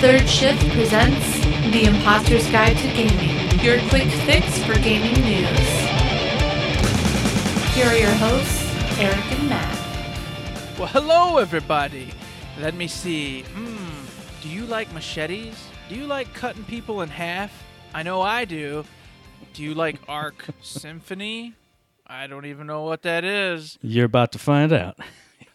Third Shift presents The Imposter's Guide to Gaming, your quick fix for gaming news. Here are your hosts, Eric and Matt. Well, hello, everybody. Let me see. Hmm, do you like machetes? Do you like cutting people in half? I know I do. Do you like Arc Symphony? I don't even know what that is. You're about to find out.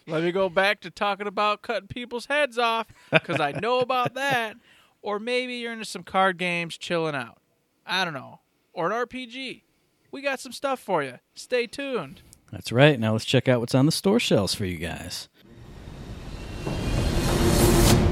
Let me go back to talking about cutting people's heads off because I know about that. Or maybe you're into some card games chilling out. I don't know. Or an RPG. We got some stuff for you. Stay tuned. That's right. Now let's check out what's on the store shelves for you guys.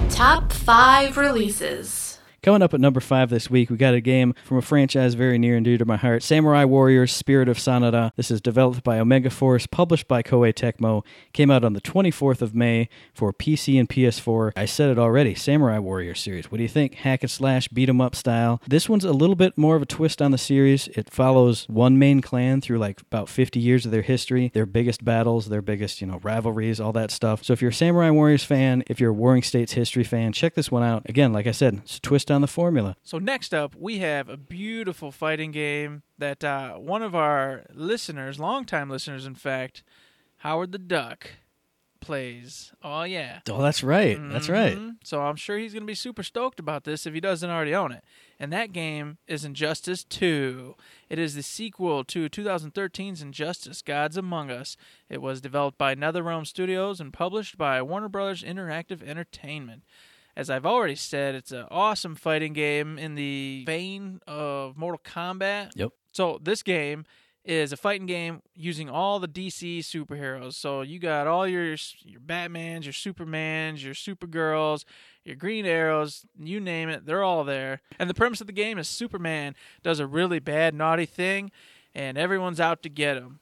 Top 5 releases. Coming up at number five this week, we got a game from a franchise very near and dear to my heart Samurai Warriors Spirit of Sanada. This is developed by Omega Force, published by Koei Tecmo, came out on the 24th of May for PC and PS4. I said it already Samurai Warriors series. What do you think? Hack and slash, beat 'em up style. This one's a little bit more of a twist on the series. It follows one main clan through like about 50 years of their history, their biggest battles, their biggest, you know, rivalries, all that stuff. So if you're a Samurai Warriors fan, if you're a Warring States history fan, check this one out. Again, like I said, it's a twist on the formula. So next up, we have a beautiful fighting game that uh, one of our listeners, longtime listeners, in fact, Howard the Duck, plays. Oh yeah, Oh, that's right. That's right. So I'm sure he's going to be super stoked about this if he doesn't already own it. And that game is Injustice 2. It is the sequel to 2013's Injustice: Gods Among Us. It was developed by NetherRealm Studios and published by Warner Brothers Interactive Entertainment. As I've already said, it's an awesome fighting game in the vein of Mortal Kombat. Yep. So this game is a fighting game using all the DC superheroes. So you got all your your Batmans, your Supermans, your Supergirls, your Green Arrows, you name it, they're all there. And the premise of the game is Superman does a really bad naughty thing and everyone's out to get him.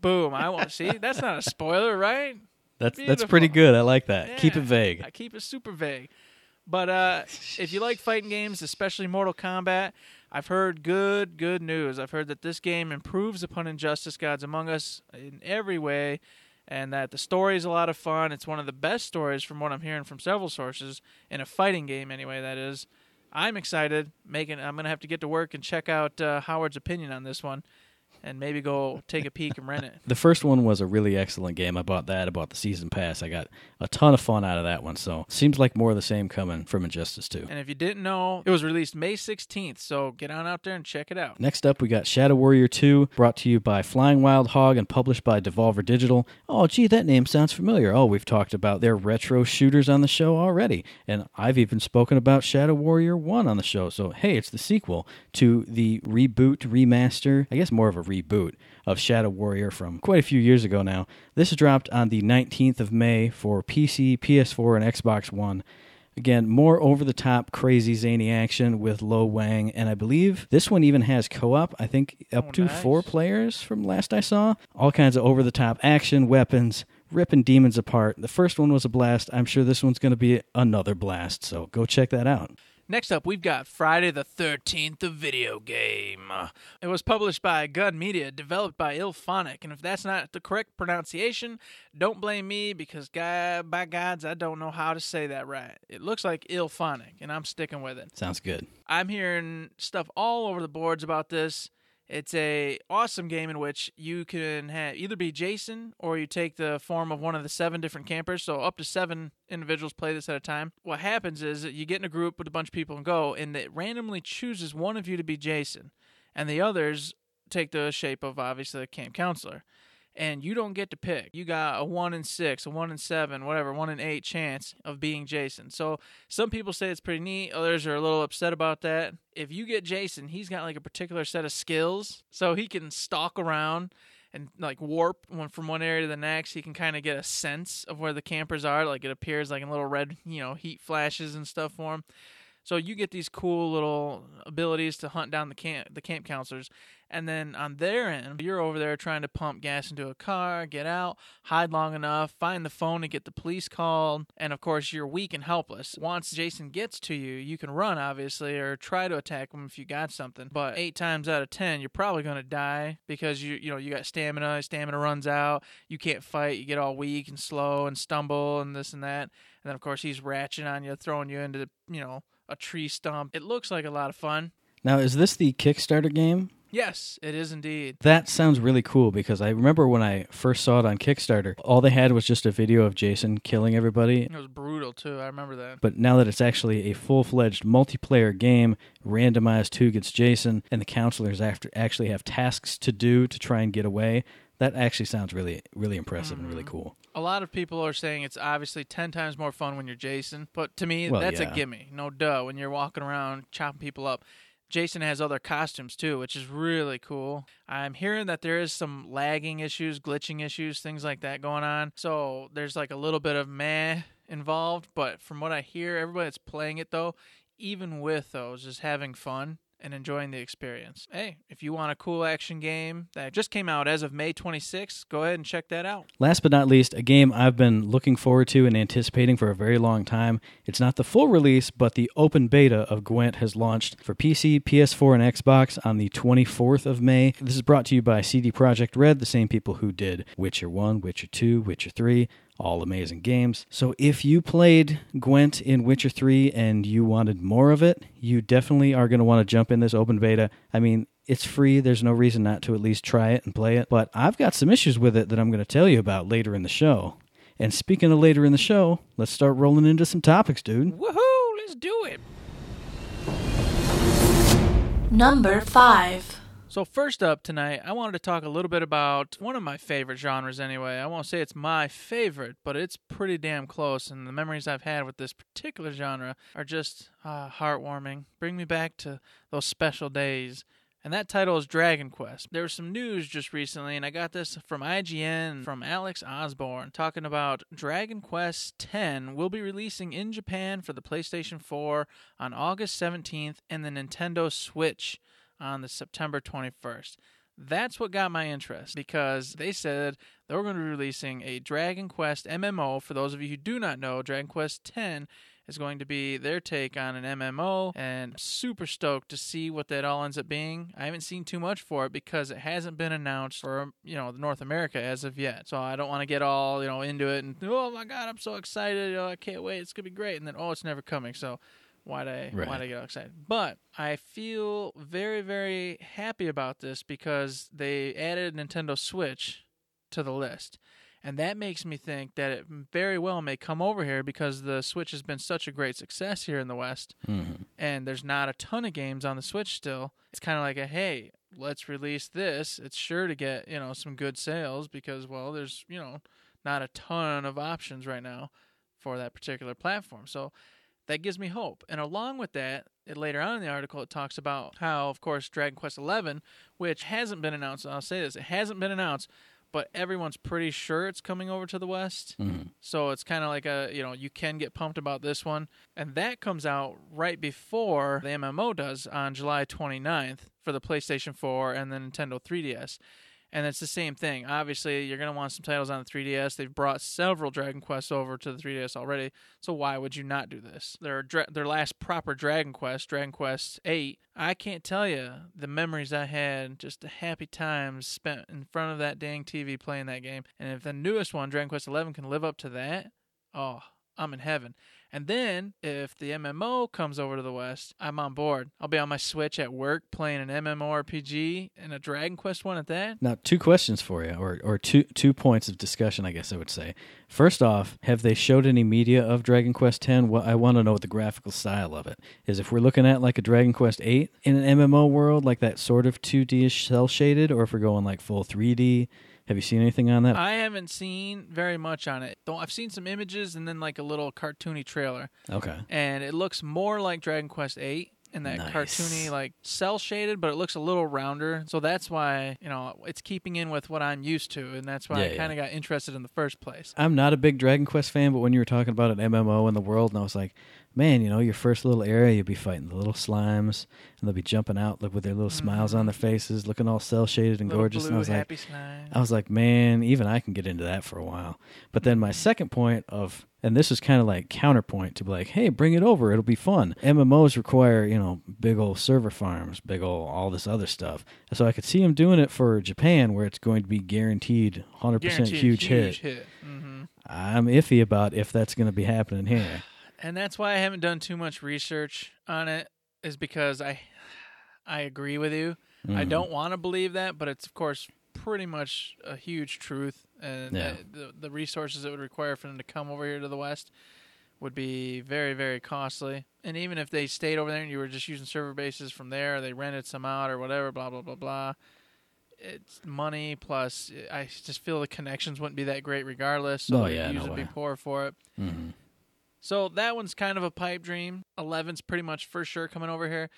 Boom, I want to see. That's not a spoiler, right? That's that's pretty good. I like that. Keep it vague. I keep it super vague. But uh, if you like fighting games, especially Mortal Kombat, I've heard good, good news. I've heard that this game improves upon Injustice Gods Among Us in every way, and that the story is a lot of fun. It's one of the best stories from what I'm hearing from several sources in a fighting game, anyway. That is. I'm excited. Making. I'm gonna have to get to work and check out uh, Howard's opinion on this one, and maybe go take a peek and rent it. The first one was a really excellent game. I bought that. I bought the season pass. I got a ton of fun out of that one. So seems like more of the same coming from Injustice 2. And if you didn't know, it was released May 16th. So get on out there and check it out. Next up, we got Shadow Warrior 2, brought to you by Flying Wild Hog and published by Devolver Digital. Oh, gee, that name sounds familiar. Oh, we've talked about their retro shooters on the show already. And I've even spoken about Shadow Warrior 1 on the show. So, hey, it's the sequel to the reboot, remaster, I guess more of a reboot of Shadow Warrior from quite a few years ago now. This dropped on the 19th of May for PC, PS4, and Xbox One. Again, more over the top, crazy, zany action with Lo Wang, and I believe this one even has co op. I think up Oh, to nice. four players from last I saw. All kinds of over the top action, weapons, ripping demons apart. The first one was a blast. I'm sure this one's going to be another blast, so go check that out. Next up, we've got Friday the 13th, the video game. Uh, it was published by Gun Media, developed by IllFonic. And if that's not the correct pronunciation, don't blame me because, God, by gods, I don't know how to say that right. It looks like IllFonic, and I'm sticking with it. Sounds good. I'm hearing stuff all over the boards about this. It's a awesome game in which you can have either be Jason or you take the form of one of the seven different campers. So up to seven individuals play this at a time. What happens is that you get in a group with a bunch of people and go, and it randomly chooses one of you to be Jason, and the others take the shape of obviously the camp counselor. And you don't get to pick. You got a one in six, a one in seven, whatever, one in eight chance of being Jason. So some people say it's pretty neat. Others are a little upset about that. If you get Jason, he's got like a particular set of skills, so he can stalk around and like warp from one area to the next. He can kind of get a sense of where the campers are. Like it appears like in little red, you know, heat flashes and stuff for him. So you get these cool little abilities to hunt down the camp the camp counselors. And then on their end, you're over there trying to pump gas into a car, get out, hide long enough, find the phone to get the police called, and of course you're weak and helpless. Once Jason gets to you, you can run obviously or try to attack him if you got something. But 8 times out of 10, you're probably to die because you you know, you got stamina, stamina runs out, you can't fight, you get all weak and slow and stumble and this and that. And then of course he's ratcheting on you, throwing you into you know a tree stump. It looks like a lot of fun. Now, is this the Kickstarter game? Yes, it is indeed. That sounds really cool because I remember when I first saw it on Kickstarter, all they had was just a video of Jason killing everybody. It was brutal too. I remember that. But now that it's actually a full fledged multiplayer game, randomized who gets Jason, and the counselors after actually have tasks to do to try and get away, that actually sounds really, really impressive and really Mm-hmm. cool. A lot of people are saying it's obviously 10 times more fun when you're Jason, but to me, Well, that's yeah. a gimme. No duh. When you're walking around chopping people up, Jason has other costumes too, which is really cool. I'm hearing that there is some lagging issues, glitching issues, things like that going on. So there's like a little bit of meh involved, but from what I hear, everybody that's playing it though, even with those, is having fun and enjoying the experience. Hey, if you want a cool action game that just came out as of May 26th, go ahead and check that out. Last but not least, a game I've been looking forward to and anticipating for a very long time. It's not the full release, but the open beta of Gwent has launched for PC, PS4, and Xbox on the 24th of May. This is brought to you by CD Projekt Red, the same people who did Witcher 1, Witcher 2, Witcher 3. All amazing games. So, if you played Gwent in Witcher 3 and you wanted more of it, you definitely are going to want to jump in this open beta. I mean, it's free. There's no reason not to at least try it and play it. But I've got some issues with it that I'm going to tell you about later in the show. And speaking of later in the show, let's start rolling into some topics, dude. Woohoo! Let's do it. Number 5. So first up tonight, I wanted to talk a little bit about one of my favorite genres anyway. I won't say it's my favorite, but it's pretty damn close and the memories I've had with this particular genre are just uh, heartwarming. Bring me back to those special days. And that title is Dragon Quest. There was some news just recently, and I got this from IGN from Alex Osborn talking about Dragon Quest X will be releasing in Japan for the PlayStation 4 on August 17th and the Nintendo Switch on the September 21st. That's what got my interest because they said they were going to be releasing a Dragon Quest MMO. For those of you who do not know, Dragon Quest X is going to be their take on an MMO, and super stoked to see what that all ends up being. I haven't seen too much for it because it hasn't been announced for you know North America as of yet. So I don't want to get all you know into it and oh my god, I'm so excited! Oh, I can't wait! It's gonna be great, and then oh, it's never coming. So why'd I Right. why'd I get all excited? But I feel very very happy about this because they added Nintendo Switch to the list. And that makes me think that it very well may come over here because the Switch has been such a great success here in the West Mhm. and there's not a ton of games on the Switch still. It's kind of like a hey, let's release this. It's sure to get, you know, some good sales because well, there's, you know, not a ton of options right now for that particular platform. So that gives me hope. And along with that, it, later on in the article, it talks about how, of course, Dragon Quest XI, which hasn't been announced, I'll say this, it hasn't been announced, but everyone's pretty sure it's coming over to the West. Mhm. So it's kind of like a, you know, you can get pumped about this one. And that comes out right before the MMO does on July 29th for the PlayStation 4 and the Nintendo 3DS. And it's the same thing. Obviously, you're going to want some titles on the 3DS. They've brought several Dragon Quests over to the 3DS already. So why would you not do this? Their their last proper Dragon Quest, Dragon Quest 8, I can't tell you the memories I had, just the happy times spent in front of that dang TV playing that game. And if the newest one, Dragon Quest 11, can live up to that, oh, I'm in heaven. And then if the MMO comes over to the West, I'm on board. I'll be on my Switch at work playing an MMORPG and a Dragon Quest one at that. Now, two questions for you, or or two two points of discussion, I guess I would say. First off, have they showed any media of Dragon Quest X? Well, I want to know what the graphical style of it is. If we're looking at like a Dragon Quest Eight in an MMO world, like that sort of two D ish cel shaded, or if we're going like full three D. Have you seen anything on that? I haven't seen very much on it. Though I've seen some images and then like a little cartoony trailer, okay. and it looks more like Dragon Quest Eight in that Nice. cartoony like cel shaded, but it looks a little rounder. So that's why you know it's keeping in with what I'm used to, and that's why Yeah, I kind of got interested in the first place. I'm not a big Dragon Quest fan, but when you were talking about an MMO in the world, and I was like, man, you know, your first little area, you'll be fighting the little slimes, and they'll be jumping out like, with their little smiles on their faces, looking all cel shaded and Little gorgeous. and I blue was like, slime. I was like, man, even I can get into that for a while. But then my second point of, and this is kind of like counterpoint to be like, hey, bring it over, it'll be fun. MMOs require, you know, big old server farms, big old all this other stuff. So I could see him doing it for Japan, where it's going to be guaranteed 100% Guaranteed huge, hit. hit. hmm I'm iffy about if that's going to be happening here. And that's why I haven't done too much research on it. Is because I, I agree with you. I Mhm. don't want to believe that, but it's of course pretty much a huge truth, and Yeah. uh, the the resources it would require for them to come over here to the West would be very very costly. And even if they stayed over there and you were just using server bases from there, they rented some out or whatever, blah blah blah blah. It's money plus. I just feel the connections wouldn't be that great regardless. So Oh, yeah, you no usually be poor for it. Mhm. So that one's kind of a pipe dream. 11's pretty much for sure coming over here.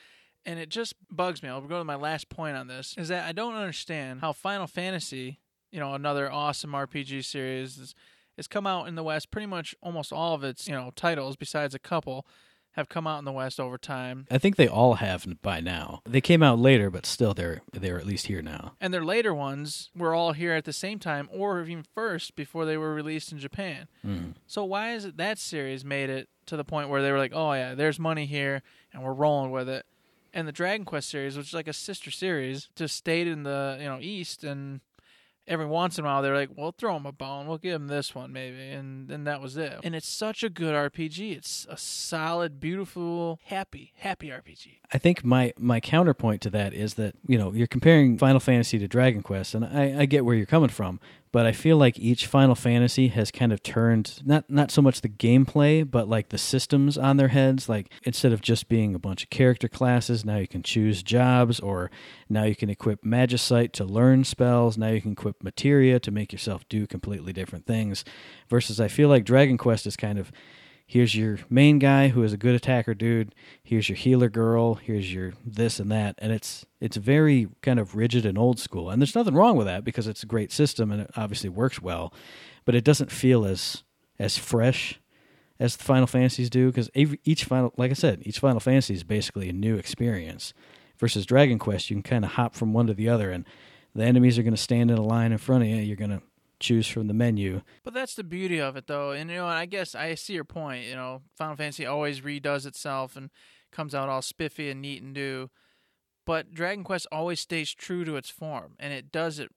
And it just bugs me. I'll go to my last point on this is that I don't understand how Final Fantasy, you know, another awesome RPG series, has come out in the West. Pretty much almost all of its, you know, titles, besides a couple, have come out in the West over time. I think they all have by now. They came out later, but still, they're they're at least here now. And their later ones were all here at the same time or even first before they were released in Japan. Mm. So why is it that series made it to the point where they were like, oh yeah, there's money here and we're rolling with it, and the Dragon Quest series, which is like a sister series, just stayed in the you know East, and every once in a while they're like, we'll throw them a bone, we'll give them this one maybe, and then that was it. And it's such a good RPG. It's a solid, beautiful, happy, happy RPG. I think my my counterpoint to that is that you know you're comparing Final Fantasy to Dragon Quest, and I, I get where you're coming from, but I feel like each Final Fantasy has kind of turned not not so much the gameplay, but like the systems on their heads. Like instead of just being a bunch of character classes, now you can choose jobs, or now you can equip Magicite to learn spells. Now you can equip Materia to make yourself do completely different things. Versus, I feel like Dragon Quest is kind of here's your main guy who is a good attacker dude. Here's your healer girl. Here's your this and that. And it's it's very kind of rigid and old school. And there's nothing wrong with that because it's a great system and it obviously works well. But it doesn't feel as as fresh as the final fantasies do because each final like i said each final fantasy is basically a new experience versus dragon quest. You can kind of hop from one to the other and the enemies are going to stand in a line in front of you. You're going to choose from the menu But that's the beauty of it, though. And you know, I guess I see your point. You know, Final Fantasy always redoes itself and comes out all spiffy and neat and do. But Dragon Quest always stays true to its form, and it does it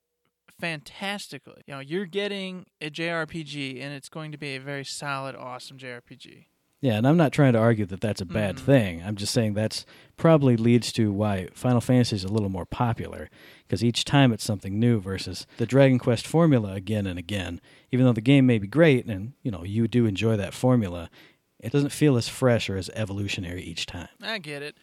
fantastically. You know, you're getting a JRPG, and it's going to be a very solid, awesome JRPG. Yeah, and I'm not trying to argue that that's a bad Mhm. thing. I'm just saying that's probably leads to why Final Fantasy is a little more popular because each time it's something new versus the Dragon Quest formula again and again. Even though the game may be great and you know you do enjoy that formula, it doesn't feel as fresh or as evolutionary each time. I get it.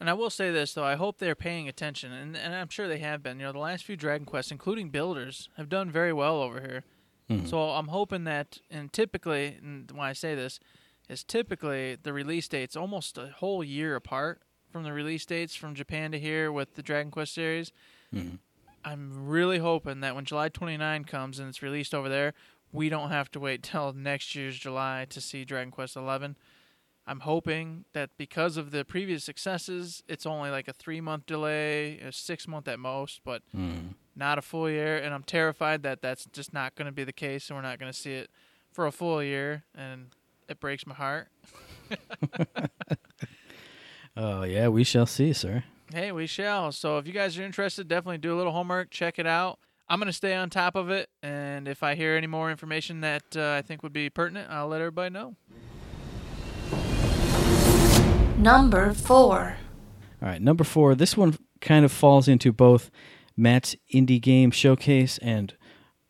And I will say this though, I hope they're paying attention, and, and I'm sure they have been. You know, the last few Dragon Quests, including Builders, have done very well over here. Mhm. So I'm hoping that, and typically, and when I say this, is typically the release dates almost a whole year apart from the release dates from Japan to here with the Dragon Quest series. Mhm. I'm really hoping that when July 29 comes and it's released over there, we don't have to wait till next year's July to see Dragon Quest 11. I'm hoping that because of the previous successes, it's only like a three month delay, a six month at most, but Mhm. not a full year. And I'm terrified that that's just not going to be the case, and we're not going to see it for a full year. And it breaks my heart. Oh yeah, we shall see, sir. Hey, we shall. So if you guys are interested, definitely do a little homework, check it out. I'm going to stay on top of it, and if I hear any more information that uh, I think would be pertinent, I'll let everybody know. Number 4. All right, number four. This one kind of falls into both Matt's indie game showcase and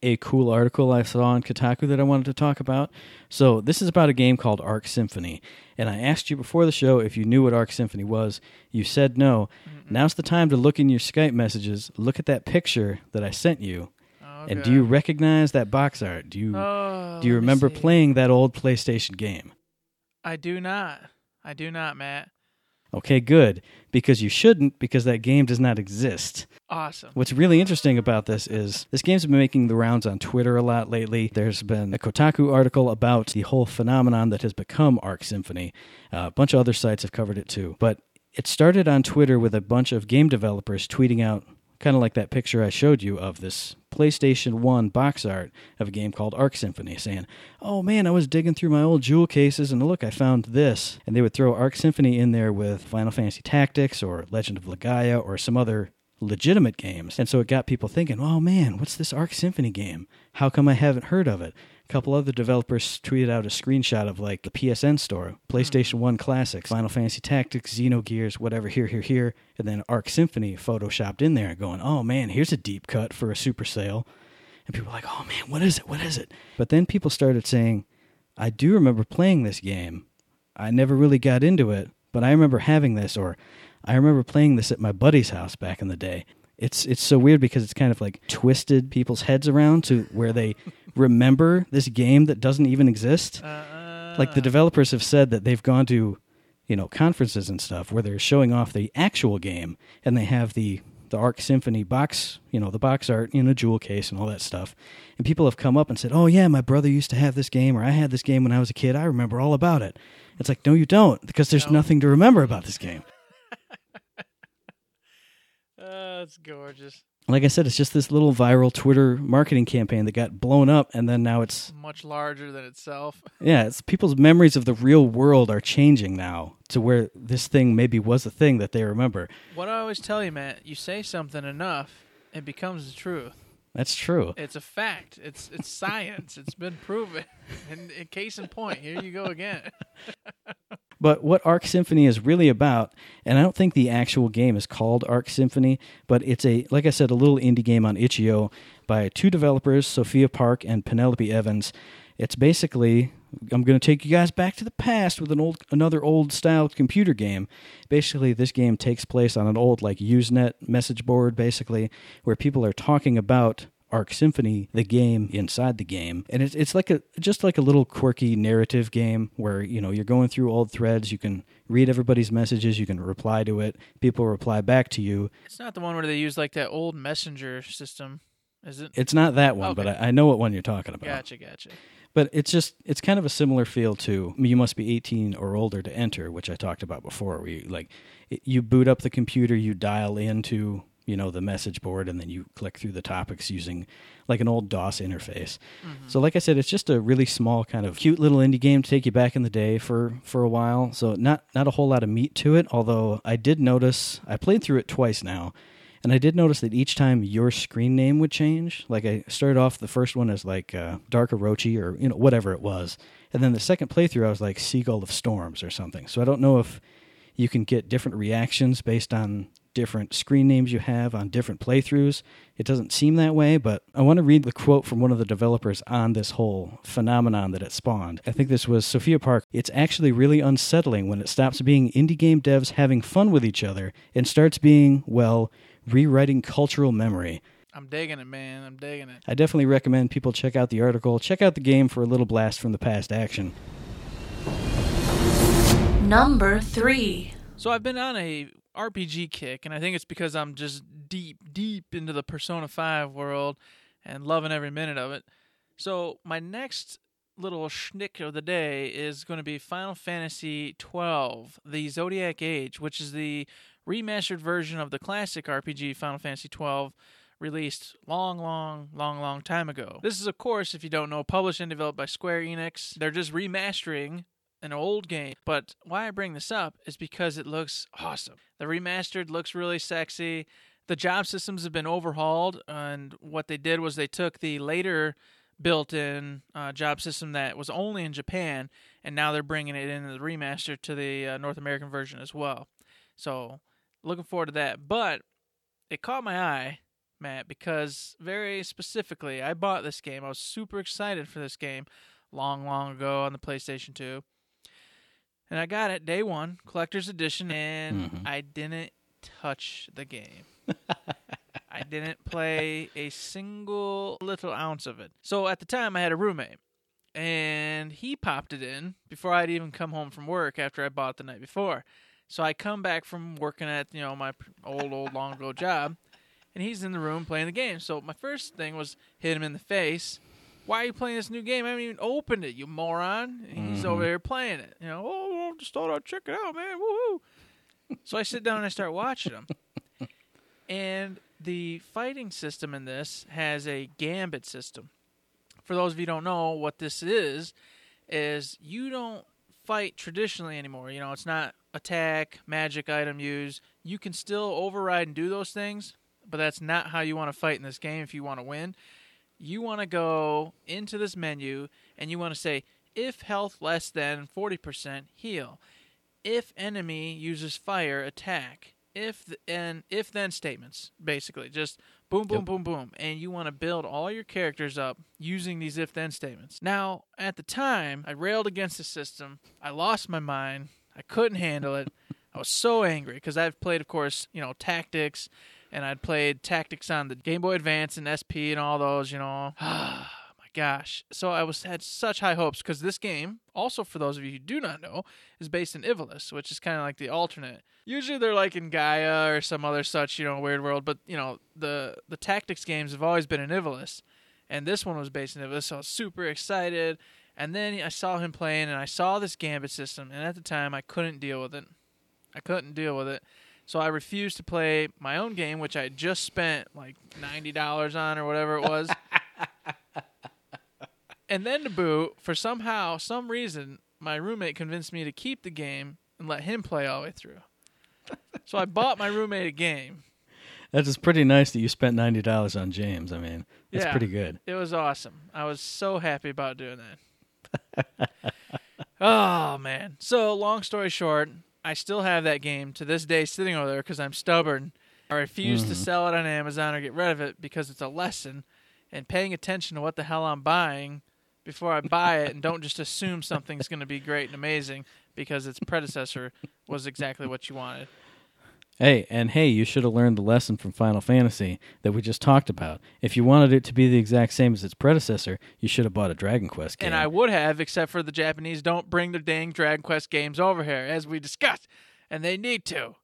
a cool article I saw on Kotaku that I wanted to talk about. So, this is about a game called Arc Symphony. And I asked you before the show if you knew what Arc Symphony was. You said no. Now's the time to look in your Skype messages, look at that picture that I sent you. And do you recognize that box art? Do you Oh, do you remember playing that old PlayStation game? I do not. I do not, Matt. Okay, good. Because you shouldn't, because that game does not exist. Awesome. What's really interesting about this is this game's been making the rounds on Twitter a lot lately. There's been a Kotaku article about the whole phenomenon that has become Arc Symphony. Uh, a bunch of other sites have covered it too. But it started on Twitter with a bunch of game developers tweeting out kind of like that picture I showed you of this PlayStation 1 box art of a game called Arc Symphony, saying, Oh man, I was digging through my old jewel cases and look, I found this. And they would throw Arc Symphony in there with Final Fantasy Tactics or Legend of Legaia or some other legitimate games. And so it got people thinking, oh man, what's this Arc Symphony game? How come I haven't heard of it? A couple other developers tweeted out a screenshot of like the PSN store, PlayStation hmm. 1 Classics, Final Fantasy Tactics, Xenogears, whatever, here, here, here, and then Arc Symphony photoshopped in there going, oh man, here's a deep cut for a super sale. And people were like, oh man, what is it? What is it? But then people started saying, I do remember playing this game. I never really got into it, but I remember having this, or I remember playing this at my buddy's house back in the day. It's it's so weird because it's kind of like twisted people's heads around to where they remember this game that doesn't even exist. Uh, Like the developers have said that they've gone to, you know, conferences and stuff where they're showing off the actual game and they have the the Arc Symphony box, you know, the box art in a jewel case and all that stuff. And people have come up and said, "Oh yeah, my brother used to have this game or I had this game when I was a kid. I remember all about it." It's like, "No you don't because there's No. nothing to remember about this game." It's gorgeous. Like I said, it's just this little viral Twitter marketing campaign that got blown up and then now it's Much larger than itself. Yeah, it's people's memories of the real world are changing now to where this thing maybe was a thing that they remember. What I always tell you, Matt, you say something enough, it becomes the truth. That's true. It's a fact. It's it's science. it's been proven. And, and case in point, here you go again. But what Arc Symphony is really about, and I don't think the actual game is called Arc Symphony, but it's a, like I said, a little indie game on itch.io by two developers, Sophia Park and Penelope Evans. It's basically, I'm going to take you guys back to the past with an old, another old style computer game. Basically, this game takes place on an old like Usenet message board, basically, where people are talking about Arc Symphony, the game inside the game, and it's it's like a just like a little quirky narrative game where you know you're going through old threads. You can read everybody's messages. You can reply to it. People reply back to you. It's not the one where they use like that old messenger system, is it? It's not that one, but I, I know what one you're talking about. Gotcha, gotcha. But it's just it's kind of a similar feel to you must be 18 or older to enter, which I talked about before. Where you like you boot up the computer, you dial into you know the message board, and then you click through the topics using like an old DOS interface. So like I said, it's just a really small kind of cute little indie game to take you back in the day for for a while. So not not a whole lot of meat to it. Although I did notice I played through it twice now. And I did notice that each time your screen name would change. Like I started off the first one as like uh, Dark Orochi or you know whatever it was, and then the second playthrough I was like Seagull of Storms or something. So I don't know if you can get different reactions based on different screen names you have on different playthroughs. It doesn't seem that way, but I want to read the quote from one of the developers on this whole phenomenon that it spawned. I think this was Sophia Park. It's actually really unsettling when it stops being indie game devs having fun with each other and starts being, well, rewriting cultural memory. I'm digging it, man. I'm digging it. I definitely recommend people check out the article, check out the game for a little blast from the past action. Number three. So I've been on a RPG kick, and I think it's because I'm just deep, deep into the Persona 5 world and loving every minute of it. So my next little schnick of the day is going to be Final Fantasy 12, the Zodiac Age, which is the remastered version of the classic RPG Final Fantasy 12 released long, long, long, long time ago. This is, of course, if you don't know, published and developed by Square Enix. They're just remastering an old game. But why I bring this up is because it looks awesome. The remastered looks really sexy. The job systems have been overhauled, and what they did was they took the later built-in uh, job system that was only in Japan, and now they're bringing it in the remaster to the uh, North American version as well. So, looking forward to that. But it caught my eye, Matt, because very specifically, I bought this game. I was super excited for this game long, long ago on the PlayStation 2. And I got it day one, collector's edition, and Mhm. I didn't touch the game. I didn't play a single little ounce of it. So at the time, I had a roommate, and he popped it in before I'd even come home from work after I bought it the night before. So I come back from working at you know my old old long ago job, and he's in the room playing the game. So my first thing was hit him in the face. Why are you playing this new game? I haven't even opened it, you moron. And he's over mm-hmm. there playing it. You know, oh, well, just thought I'd check it out, man. Woo So I sit down and I start watching him. and the fighting system in this has a gambit system. For those of you who don't know what this is, is you don't fight traditionally anymore. You know, it's not attack, magic item use. You can still override and do those things, but that's not how you want to fight in this game if you want to win. You want to go into this menu and you want to say, if health less than 40%, heal. If enemy uses fire, attack. If th- and if then statements, basically, just boom, boom, Yep. boom, boom, and you want to build all your characters up using these if then statements. Now, at the time, I railed against the system. I lost my mind. I couldn't handle it. I was so angry because I've played, of course, you know, tactics, and I'd played tactics on the Game Boy Advance and SP and all those, you know. Ah, my gosh. So I was had such high hopes because this game, also for those of you who do not know, is based in Ivalice, which is kind of like the alternate. Usually they're like in Gaia or some other such, you know, weird world, but you know, the the tactics games have always been in Ivalice. And this one was based in Ivalice, so I was super excited. And then I saw him playing and I saw this gambit system, and at the time I couldn't deal with it. I couldn't deal with it. So I refused to play my own game, which I just spent like ninety dollars on or whatever it was. and then to boot, for somehow, some reason, my roommate convinced me to keep the game and let him play all the way through. so I bought my roommate a game. That is pretty nice that you spent ninety dollars on James. I mean, that's Yeah. pretty good. It was awesome. I was so happy about doing that. oh man. So long story short, I still have that game to this day sitting over there because I'm stubborn. I refuse to mm-hmm. sell it on Amazon or get rid of it because it's a lesson and paying attention to what the hell I'm buying before I buy it and don't just assume something's going to be great and amazing because its predecessor was exactly what you wanted. Hey, and hey, you should have learned the lesson from Final Fantasy that we just talked about. If you wanted it to be the exact same as its predecessor, you should have bought a Dragon Quest game. And I would have, except for the Japanese don't bring their dang Dragon Quest games over here, as we discussed, and they need to.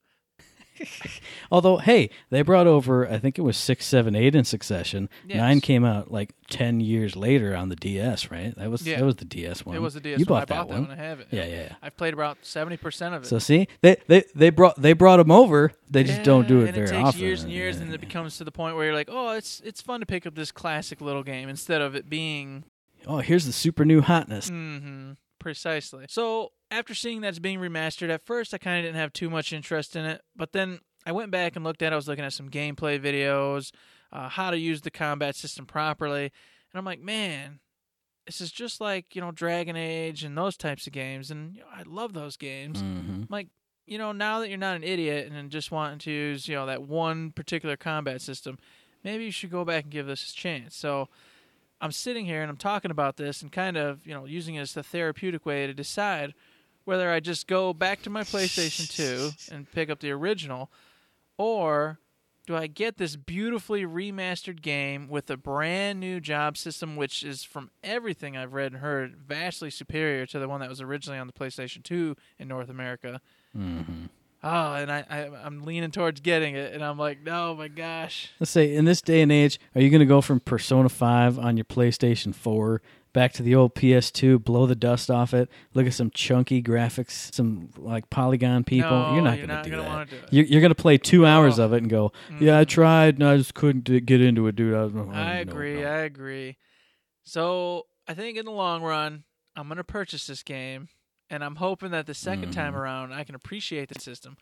Although, hey, they brought over, I think it was six, seven, eight in succession. Yes. Nine came out like ten years later on the DS, right? That was Yeah. that was the DS one. It was the DS. You one. bought I bought that one. one. I have it. Yeah, yeah, yeah. I've played about seventy percent of it. So see, they they they brought they brought them over. They just don't do it and very it takes often. years and years, Yeah. and it becomes to the point where you're like, oh, it's it's fun to pick up this classic little game instead of it being oh, here's the super new hotness. Mm-hmm. Precisely. So after seeing that's being remastered, at first I kind of didn't have too much interest in it, but then I went back and looked at. it. I was looking at some gameplay videos, uh, how to use the combat system properly, and I'm like, man, this is just like you know Dragon Age and those types of games, and you know, I love those games. hmm like you know now that you're not an idiot and just wanting to use you know that one particular combat system maybe you should go back and give this a chance so i'm sitting here and i'm talking about this and kind of you know using it as a therapeutic way to decide whether i just go back to my playstation 2 and pick up the original or do I get this beautifully remastered game with a brand new job system, which is, from everything I've read and heard, vastly superior to the one that was originally on the PlayStation 2 in North America? hmm Oh, and I, I I'm leaning towards getting it, and I'm like, no, my gosh, Let's say in this day and age, are you going to go from Persona 5 on your PlayStation 4 back to the old PS2, blow the dust off it, look at some chunky graphics, some like polygon people? No, you're not you're going not to do gonna that. do it. You're, you're going to play two hours Oh. of it and go, "Yeah, I tried, and I just couldn't get into it, dude." I, was- I agree, no." I agree. So I think in the long run, I'm gonna purchase this game, and I'm hoping that the 2nd time Mhm. around, I can appreciate the system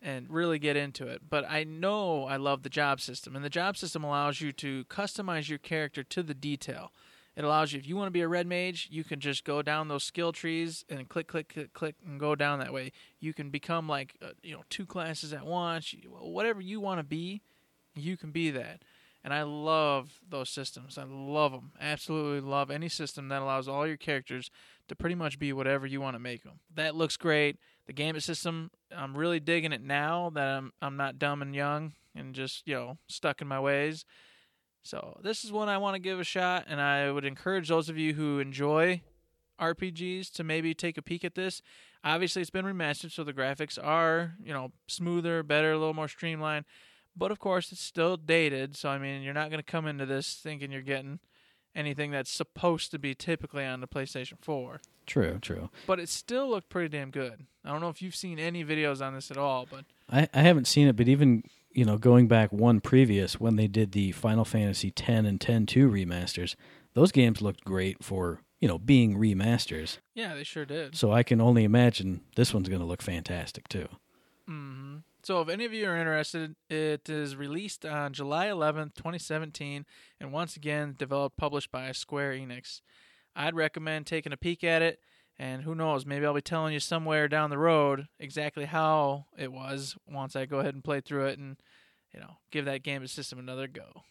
and really get into it. But I know I love the job system, and the job system allows you to customize your character to the detail. It allows you, if you want to be a red mage, you can just go down those skill trees and click, click, click, click, and go down that way. You can become like, uh, you know, two classes at once. Whatever you want to be, you can be that. And I love those systems. I love them. Absolutely love any system that allows all your characters to pretty much be whatever you want to make them. That looks great. The gambit system, I'm really digging it now that I'm I'm not dumb and young and just you know stuck in my ways. So this is one I want to give a shot, and I would encourage those of you who enjoy RPGs to maybe take a peek at this. Obviously, it's been remastered, so the graphics are, you know, smoother, better, a little more streamlined. But of course, it's still dated. So I mean, you're not going to come into this thinking you're getting anything that's supposed to be typically on the PlayStation 4. True, true. But it still looked pretty damn good. I don't know if you've seen any videos on this at all, but I, I haven't seen it, but even you know going back one previous when they did the Final Fantasy X and 10-2 remasters, those games looked great for you know being remasters. yeah, they sure did. So I can only imagine this one's going to look fantastic too. hmm So, if any of you are interested, it is released on July 11th, 2017, and once again, developed, published by Square Enix. I'd recommend taking a peek at it, and who knows, maybe I'll be telling you somewhere down the road exactly how it was once I go ahead and play through it and, you know, give that game system another go.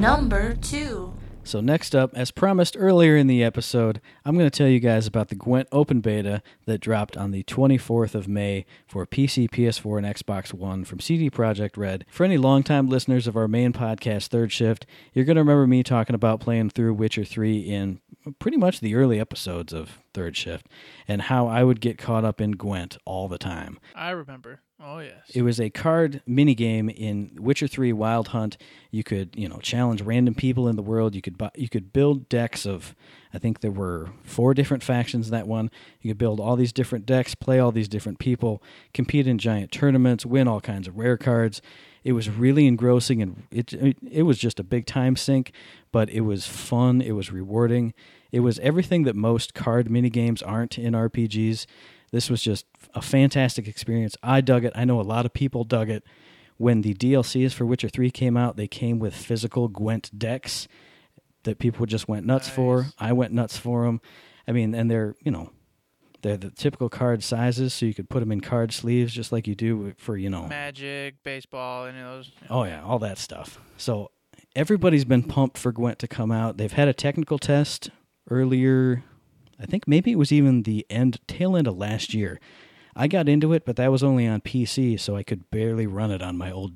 Number 2. So next up, as promised earlier in the episode, I'm going to tell you guys about the Gwent Open Beta that dropped on the 24th of May for PC, PS4, and Xbox One from CD Projekt Red. For any longtime listeners of our main podcast, Third Shift, you're going to remember me talking about playing through Witcher 3 in pretty much the early episodes of Third Shift and how I would get caught up in Gwent all the time. I remember. Oh, yes. It was a card minigame in Witcher 3 Wild Hunt. You could, you know, challenge random people in the world. You could buy, you could build decks of I think there were four different factions in that one. You could build all these different decks, play all these different people, compete in giant tournaments, win all kinds of rare cards. It was really engrossing and it, it was just a big time sink, but it was fun, it was rewarding. It was everything that most card minigames aren't in RPGs. This was just a fantastic experience. I dug it. I know a lot of people dug it. When the DLCs for Witcher 3 came out, they came with physical Gwent decks that people just went nuts for. I went nuts for them. I mean, and they're, you know, they're the typical card sizes, so you could put them in card sleeves just like you do for, you know, Magic, baseball, any of those. Oh yeah, all that stuff. So everybody's been pumped for Gwent to come out. They've had a technical test earlier. I think maybe it was even the end tail end of last year. I got into it, but that was only on PC, so I could barely run it on my old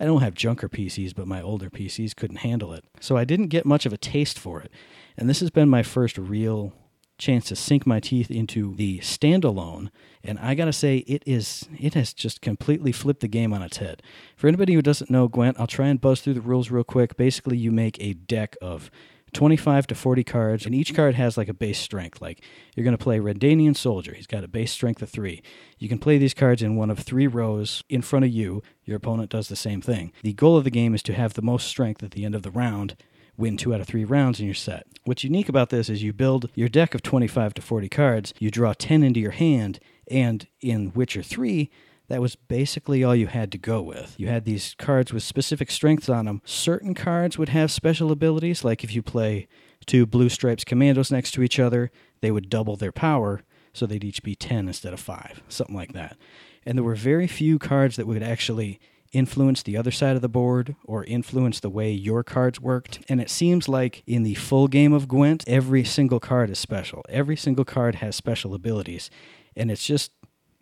I don't have junker PCs, but my older PCs couldn't handle it. So I didn't get much of a taste for it. And this has been my first real chance to sink my teeth into the standalone and i gotta say it is it has just completely flipped the game on its head for anybody who doesn't know gwent i'll try and buzz through the rules real quick basically you make a deck of 25 to 40 cards and each card has like a base strength. Like you're going to play redanian soldier. He's got a base strength of 3 you can play these cards in one of three rows in front of you. Your opponent does the same thing. The goal of the game is to have the most strength at the end of the round win two out of three rounds and you're set. What's unique about this is you build your deck of 25 to 40 cards, you draw 10 into your hand, and in Witcher 3, that was basically all you had to go with. You had these cards with specific strengths on them. Certain cards would have special abilities, like if you play two Blue Stripes commandos next to each other, they would double their power, so they'd each be 10 instead of 5, something like that. And there were very few cards that would actually influence the other side of the board or influence the way your cards worked. And it seems like in the full game of Gwent, every single card is special. Every single card has special abilities. And it's just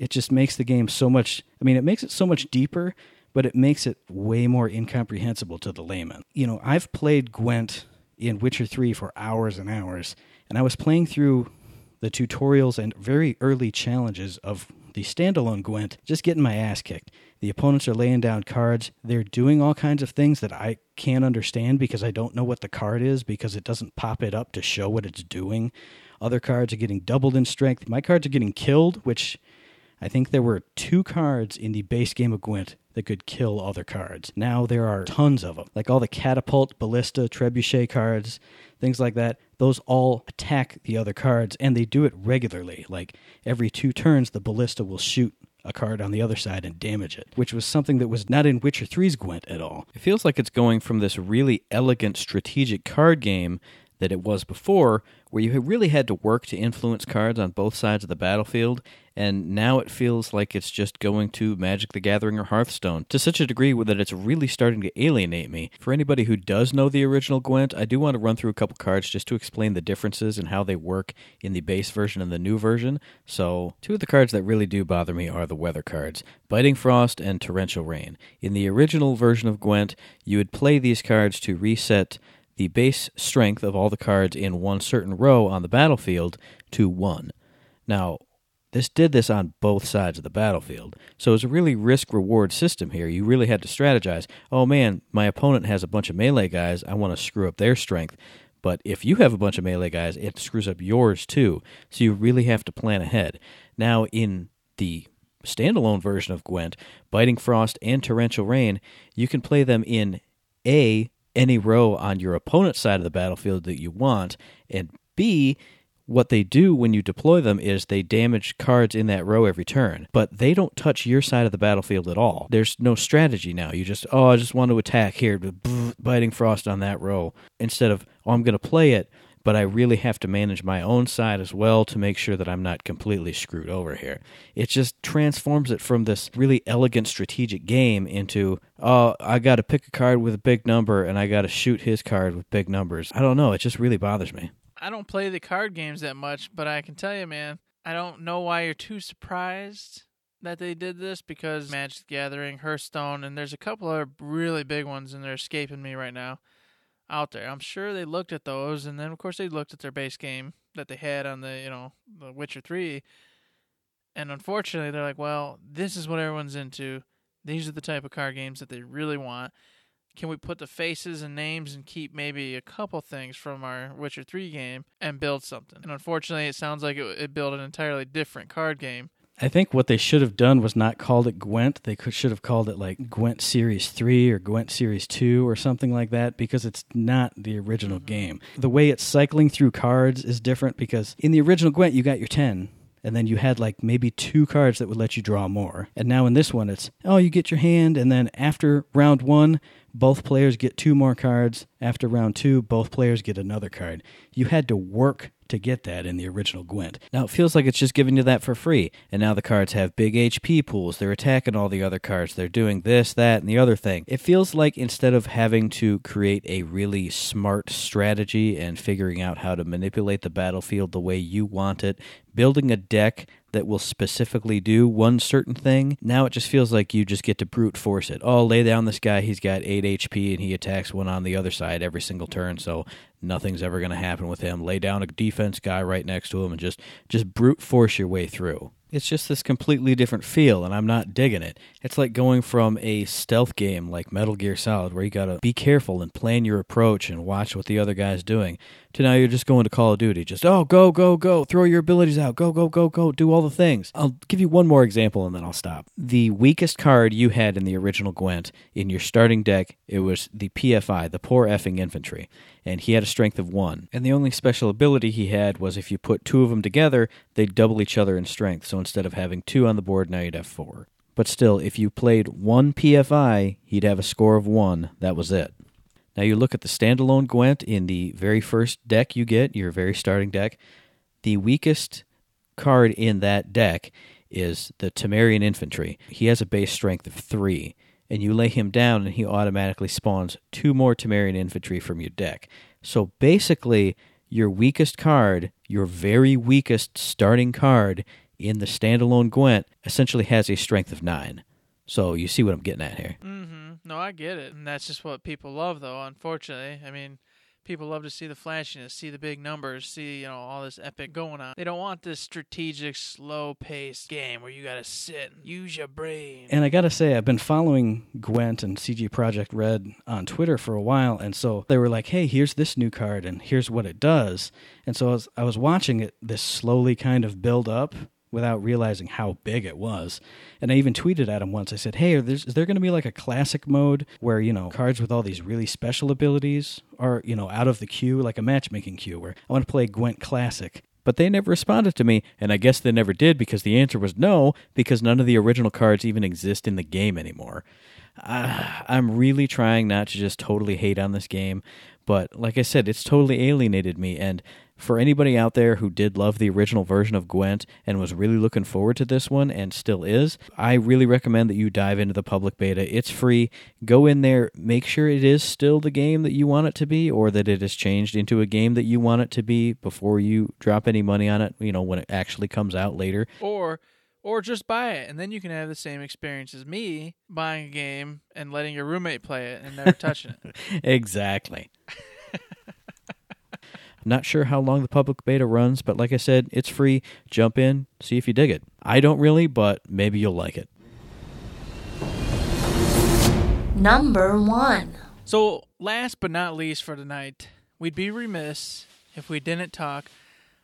it just makes the game so much I mean, it makes it so much deeper, but it makes it way more incomprehensible to the layman. You know, I've played Gwent in Witcher 3 for hours and hours, and I was playing through the tutorials and very early challenges of the standalone Gwent, just getting my ass kicked. The opponents are laying down cards. They're doing all kinds of things that I can't understand because I don't know what the card is because it doesn't pop it up to show what it's doing. Other cards are getting doubled in strength. My cards are getting killed, which I think there were two cards in the base game of Gwent that could kill other cards. Now there are tons of them. Like all the catapult, ballista, trebuchet cards, things like that. Those all attack the other cards and they do it regularly. Like every two turns, the ballista will shoot a card on the other side and damage it, which was something that was not in Witcher 3's Gwent at all. It feels like it's going from this really elegant strategic card game that it was before, where you really had to work to influence cards on both sides of the battlefield, and now it feels like it's just going to Magic the Gathering or Hearthstone to such a degree that it's really starting to alienate me. For anybody who does know the original Gwent, I do want to run through a couple cards just to explain the differences and how they work in the base version and the new version. So, two of the cards that really do bother me are the weather cards Biting Frost and Torrential Rain. In the original version of Gwent, you would play these cards to reset the base strength of all the cards in one certain row on the battlefield to 1. Now, this did this on both sides of the battlefield. So it was a really risk reward system here. You really had to strategize. Oh man, my opponent has a bunch of melee guys. I want to screw up their strength. But if you have a bunch of melee guys, it screws up yours too. So you really have to plan ahead. Now, in the standalone version of Gwent, Biting Frost and Torrential Rain, you can play them in A, any row on your opponent's side of the battlefield that you want, and B, what they do when you deploy them is they damage cards in that row every turn, but they don't touch your side of the battlefield at all. There's no strategy now. You just, oh, I just want to attack here, biting frost on that row, instead of, oh, I'm going to play it, but I really have to manage my own side as well to make sure that I'm not completely screwed over here. It just transforms it from this really elegant strategic game into, oh, I got to pick a card with a big number and I got to shoot his card with big numbers. I don't know. It just really bothers me. I don't play the card games that much, but I can tell you, man, I don't know why you're too surprised that they did this because Magic the Gathering, Hearthstone, and there's a couple of really big ones, and they're escaping me right now out there. I'm sure they looked at those, and then of course they looked at their base game that they had on the you know the Witcher three, and unfortunately they're like, well, this is what everyone's into. These are the type of card games that they really want can we put the faces and names and keep maybe a couple things from our Witcher 3 game and build something? And unfortunately, it sounds like it, it built an entirely different card game. I think what they should have done was not called it Gwent. They could, should have called it like Gwent Series 3 or Gwent Series 2 or something like that because it's not the original mm-hmm. game. The way it's cycling through cards is different because in the original Gwent, you got your 10 and then you had like maybe two cards that would let you draw more. And now in this one, it's oh, you get your hand, and then after round one, both players get two more cards. After round two, both players get another card. You had to work to get that in the original Gwent. Now it feels like it's just giving you that for free, and now the cards have big HP pools. They're attacking all the other cards. They're doing this, that, and the other thing. It feels like instead of having to create a really smart strategy and figuring out how to manipulate the battlefield the way you want it, building a deck that will specifically do one certain thing. Now it just feels like you just get to brute force it. Oh, lay down this guy. He's got 8 HP and he attacks one on the other side every single turn, so nothing's ever going to happen with him. Lay down a defense guy right next to him and just just brute force your way through. It's just this completely different feel, and I'm not digging it. It's like going from a stealth game like Metal Gear Solid, where you gotta be careful and plan your approach and watch what the other guy's doing, to now you're just going to Call of Duty. Just, oh, go, go, go, throw your abilities out, go, go, go, go, do all the things. I'll give you one more example and then I'll stop. The weakest card you had in the original Gwent in your starting deck, it was the PFI, the Poor Effing Infantry and he had a strength of one. And the only special ability he had was if you put two of them together, they'd double each other in strength. So instead of having two on the board, now you'd have four. But still, if you played one PFI, he'd have a score of one. That was it. Now you look at the standalone Gwent in the very first deck you get, your very starting deck. The weakest card in that deck is the Temerian Infantry. He has a base strength of three and you lay him down, and he automatically spawns two more Temerian infantry from your deck. So basically, your weakest card, your very weakest starting card in the standalone Gwent, essentially has a strength of nine. So you see what I'm getting at here. Mm-hmm. No, I get it, and that's just what people love, though. Unfortunately, I mean, people love to see the flashiness, see the big numbers, see you know all this epic going on. They don't want this strategic, slow-paced game where you got to sit and use your brain. And I got to say, I've been following Gwent and CD Projekt Red on Twitter for a while, and so they were like, "Hey, here's this new card, and here's what it does." And so I was, I was watching it, this slowly kind of build up without realizing how big it was. And I even tweeted at him once. I said, "Hey, is there going to be like a classic mode where you know cards with all these really special abilities are you know out of the queue, like a matchmaking queue, where I want to play Gwent Classic." But they never responded to me, and I guess they never did because the answer was no, because none of the original cards even exist in the game anymore. Uh, I'm really trying not to just totally hate on this game, but like I said, it's totally alienated me, and for anybody out there who did love the original version of Gwent and was really looking forward to this one and still is, I really recommend that you dive into the public beta. It's free. Go in there, make sure it is still the game that you want it to be or that it has changed into a game that you want it to be before you drop any money on it, you know, when it actually comes out later. Or or just buy it and then you can have the same experience as me buying a game and letting your roommate play it and never touching it. exactly. I'm not sure how long the public beta runs, but like I said, it's free. Jump in, see if you dig it. I don't really, but maybe you'll like it. Number one. So, last but not least for tonight, we'd be remiss if we didn't talk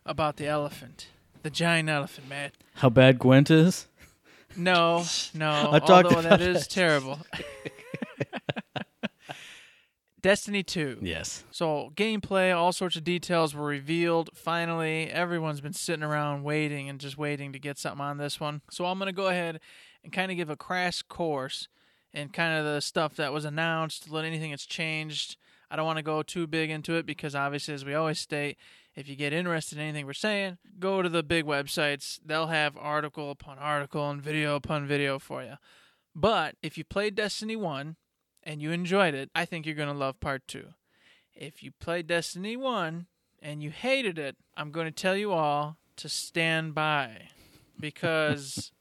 about the elephant, the giant elephant, Matt. How bad Gwent is? No, no. I talked although that is terrible. Destiny 2. Yes. So, gameplay, all sorts of details were revealed. Finally, everyone's been sitting around waiting and just waiting to get something on this one. So, I'm going to go ahead and kind of give a crash course and kind of the stuff that was announced, let anything that's changed. I don't want to go too big into it because, obviously, as we always state, if you get interested in anything we're saying, go to the big websites. They'll have article upon article and video upon video for you. But if you played Destiny 1 and you enjoyed it, I think you're going to love part 2. If you played Destiny 1 and you hated it, I'm going to tell you all to stand by because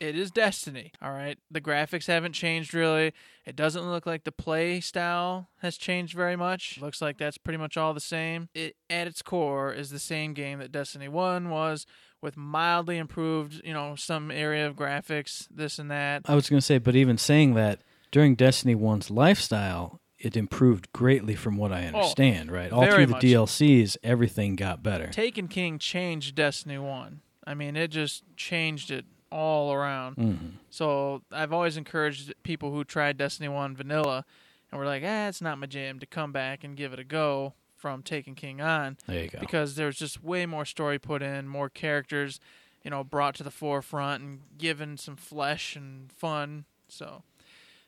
it is Destiny, all right? The graphics haven't changed really. It doesn't look like the play style has changed very much. Looks like that's pretty much all the same. It at its core is the same game that Destiny 1 was with mildly improved, you know, some area of graphics, this and that. I was going to say, but even saying that, during Destiny 1's lifestyle, it improved greatly from what I oh, understand, right? All through the much. DLCs, everything got better. Taken King changed Destiny 1. I mean, it just changed it all around. Mhm. So I've always encouraged people who tried Destiny 1 vanilla and were like, ah, it's not my jam to come back and give it a go from Taken King on There you go. because there's just way more story put in, more characters, you know, brought to the forefront and given some flesh and fun. So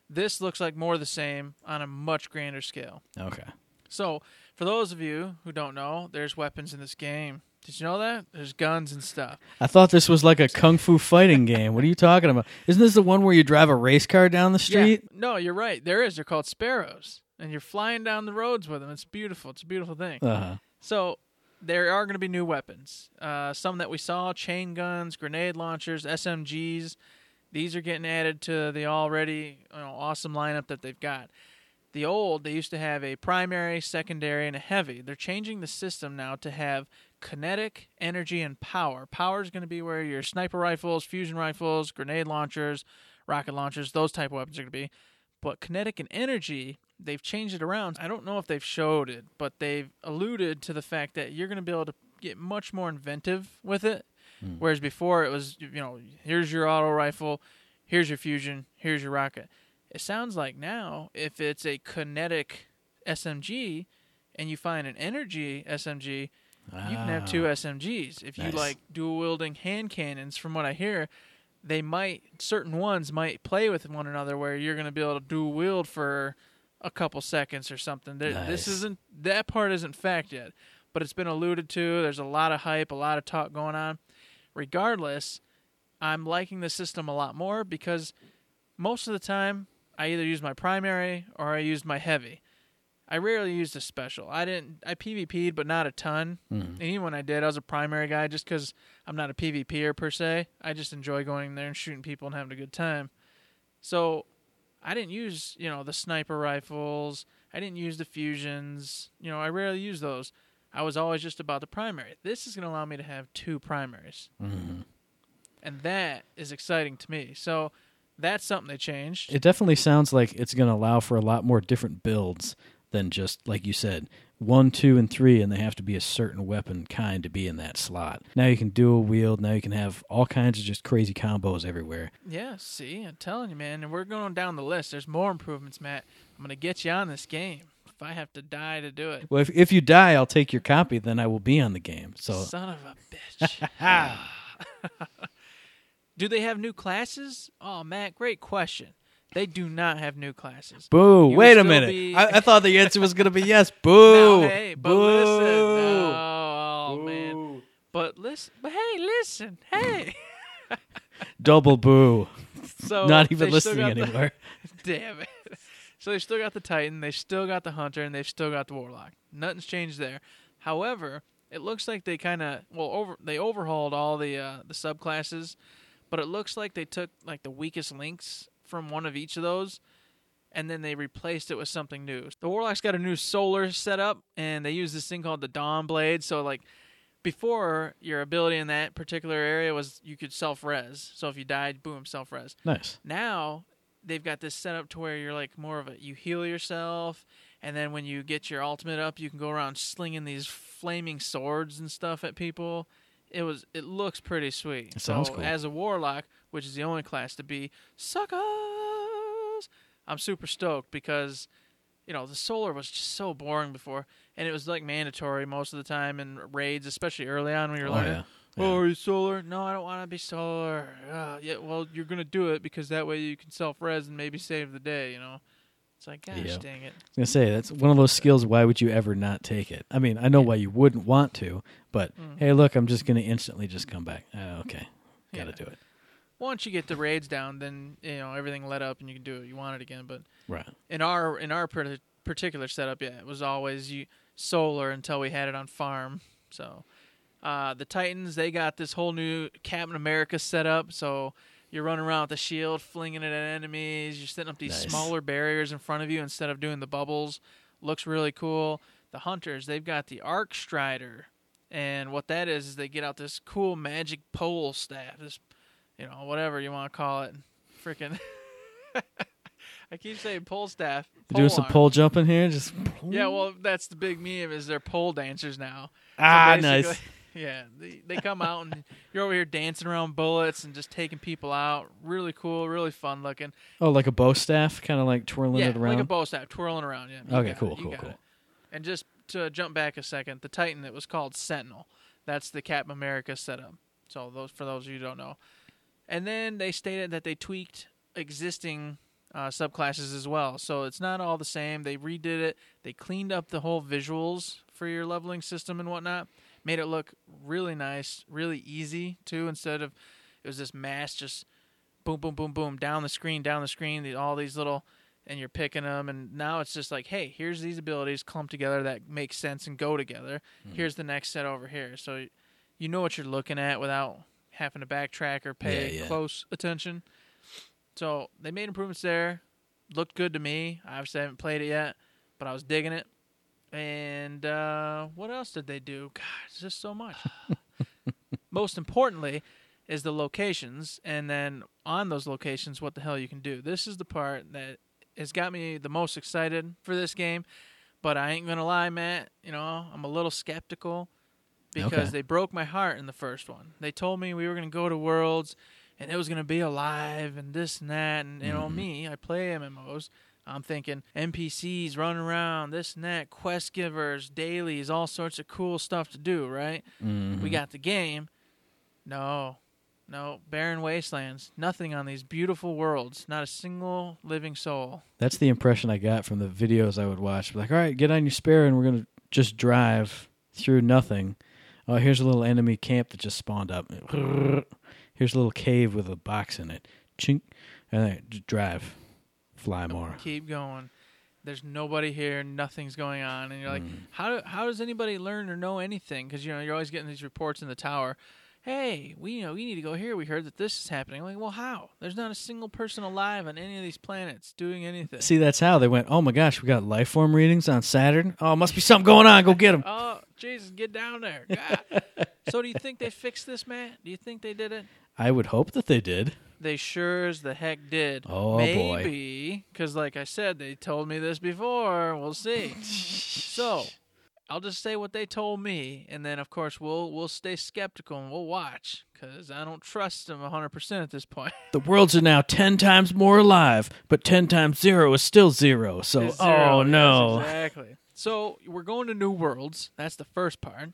this looks like more of the same on a much grander scale. Okay. So, for those of you who don't know, there's weapons in this game. Did you know that? There's guns and stuff. I thought this was like a kung fu fighting game. What are you talking about? Isn't this the one where you drive a race car down the street? Yeah. No, you're right. There is. They're called sparrows, and you're flying down the roads with them. It's beautiful. It's a beautiful thing. Uh-huh. So there are going to be new weapons. Uh, some that we saw: chain guns, grenade launchers, SMGs. These are getting added to the already you know, awesome lineup that they've got. The old, they used to have a primary, secondary, and a heavy. They're changing the system now to have kinetic, energy, and power. Power is going to be where your sniper rifles, fusion rifles, grenade launchers, rocket launchers, those type of weapons are going to be. But kinetic and energy, they've changed it around. I don't know if they've showed it, but they've alluded to the fact that you're going to be able to get much more inventive with it. Hmm. Whereas before it was, you know, here's your auto rifle, here's your fusion, here's your rocket. It sounds like now, if it's a kinetic SMG and you find an energy SMG, you can have two Ah. SMGs. If you like dual wielding hand cannons, from what I hear, they might certain ones might play with one another where you're going to be able to dual wield for a couple seconds or something. There, This isn't that part isn't fact yet, but it's been alluded to. There's a lot of hype, a lot of talk going on. Regardless, I'm liking the system a lot more because most of the time I either use my primary or I use my heavy. I rarely used a special. I didn't. I PvP'd, but not a ton. And even when I did, I was a primary guy just because I'm not a PvPer per se. I just enjoy going there and shooting people and having a good time. So I didn't use, you know, the sniper rifles. I didn't use the fusions. You know, I rarely use those. I was always just about the primary. This is going to allow me to have two primaries. Mhm. And that is exciting to me. So that's something they changed. It definitely sounds like it's going to allow for a lot more different builds than just like you said, one, two, and three, and they have to be a certain weapon kind to be in that slot. Now you can dual wield. Now you can have all kinds of just crazy combos everywhere. Yeah, see, I'm telling you, man. And we're going down the list. There's more improvements, Matt. I'm going to get you on this game if I have to die to do it. Well, if if you die, I'll take your copy. Then I will be on the game. So Son of a bitch. do they have new classes? Oh, Matt, great question. They do not have new classes. boo. You Wait a minute. be- I, I thought the answer was going to be yes. Boo. No, hey, but Boo. listen. No, oh, man. But listen. But hey, listen. Hey. Double boo. So Not even listening got the- anymore. Damn it. So they still got the Titan, they still got the Hunter, and they've still got the Warlock. Nothing's changed there. However, it looks like they kind of well over they overhauled all the uh, the subclasses, but it looks like they took like the weakest links from one of each of those and then they replaced it with something new. The Warlock's got a new solar setup, and they use this thing called the Dawn Blade. So like before, your ability in that particular area was you could self res. So if you died, boom, self res. Nice. Now they've got this set up to where you're like more of a you heal yourself, and then when you get your ultimate up, you can go around slinging these flaming swords and stuff at people. It was it looks pretty sweet. It sounds so cool. as a warlock, which is the only class to be suckers, I'm super stoked because you know the solar was just so boring before, and it was like mandatory most of the time in raids, especially early on when you're Oh, learning. yeah. Oh, are you solar? No, I don't want to be solar. Uh, yeah, well, you're gonna do it because that way you can self res and maybe save the day. You know, it's like, gosh, Yeah. dang it. I was gonna say that's one of those skills. Why would you ever not take it? I mean, I know why you wouldn't want to, but Mm. hey, look, I'm just gonna instantly just come back. Uh, okay, got to Yeah. do it. Once you get the raids down, then you know everything let up and you can do it. You want it again, but Right. in our in our particular setup, yeah, it was always you solar until we had it on farm. So uh, the Titans they got this whole new Captain America setup. So you're running around with a shield, flinging it at enemies. You're setting up these Nice. smaller barriers in front of you instead of doing the bubbles. Looks really cool. The hunters they've got the Arc Strider, and what that is is they get out this cool magic pole staff. This, you know, whatever you want to call it, freaking. I keep saying pole staff. You doing some arm. pole jumping here? Just Yeah, well, that's the big meme is they're pole dancers now. So ah, basically- nice. Yeah, they, they come out and you're over here dancing around bullets and just taking people out. Really cool, really fun looking. Oh, like a bow staff, kind of like twirling yeah, it around. like a bow staff twirling around. Yeah. Okay, got it, cool, cool, cool. it. And just to jump back a second, the Titan that was called Sentinel. That's the Cap America setup. So those for those of you who don't know. And then they stated that they tweaked existing uh, subclasses as well. So it's not all the same. They redid it. They cleaned up the whole visuals for your leveling system and whatnot. Made it look really nice, really easy too. Instead of it was this mass just boom, boom, boom, boom down the screen, down the screen. the- All these little, and you're picking them. And now it's just like, hey, here's these abilities clumped together that make sense and go together. Hmm. Here's the next set over here. So you know what you're looking at without having to backtrack or pay Yeah, yeah. close attention. So they made improvements there. Looked good to me. I obviously haven't played it yet, but I was digging it. And uh, what else did they do? God, it's just so much. Most importantly, is the locations, and then on those locations, what the hell you can do. This is the part that has got me the most excited for this game. But I ain't gonna lie, Matt. You know, I'm a little skeptical because Okay. they broke my heart in the first one. They told me we were gonna go to Worlds, and it was gonna be alive and this and that. And you know Mhm. me, I play MMOs. I'm thinking NPCs running around, this and that, quest givers, dailies, all sorts of cool stuff to do. Right? Mhm. We got the game. No, no, barren wastelands. Nothing on these beautiful worlds. Not a single living soul. That's the impression I got from the videos I would watch. Like, all right, get on your spare, and we're gonna just drive through nothing. Oh, here's a little enemy camp that just spawned up. Here's a little cave with a box in it. Chink, and then drive, fly more. Keep going. There's nobody here. Nothing's going on, and you're like, Mm. how do, how does anybody learn or know anything? Because you know you're always getting these reports in the tower. Hey, we you know we need to go here. We heard that this is happening. I'm like, well, how? There's not a single person alive on any of these planets doing anything. See, that's how they went. Oh my gosh, we got life form readings on Saturn. Oh, must be something going on. Go get them. Oh, Jesus, get down there. God. so, do you think they fixed this, Matt? Do you think they did it? I would hope that they did. They sure as the heck did. Oh, boy. Maybe, because like I said, they told me this before. We'll see. so, I'll just say what they told me, and then of course we'll we'll stay skeptical and we'll watch because I don't trust them hundred percent at this point. The worlds are now ten times more alive, but ten times zero is still zero. So, It's oh, zero, oh yes, no. exactly. So we're going to new worlds. That's the first part,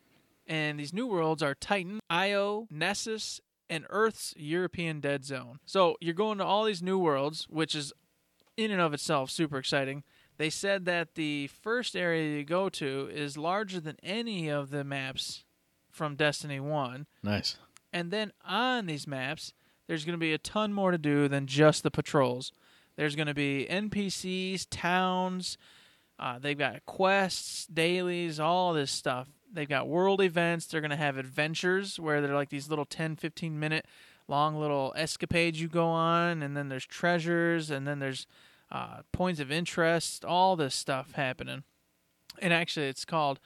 and these new worlds are Titan, Io, Nessus, and Earth's European Dead Zone. So you're going to all these new worlds, which is in and of itself super exciting. They said that the first area you go to is larger than any of the maps from Destiny 1. Nice. And then on these maps, there's going to be a ton more to do than just the patrols. There's going to be NPCs, towns. Uh, they've got quests, dailies, all this stuff. They've got world events. They're going to have adventures where they're like these little 10, 15 minute long little escapades you go on. And then there's treasures. And then there's uh, points of interest, all this stuff happening. And actually, it's called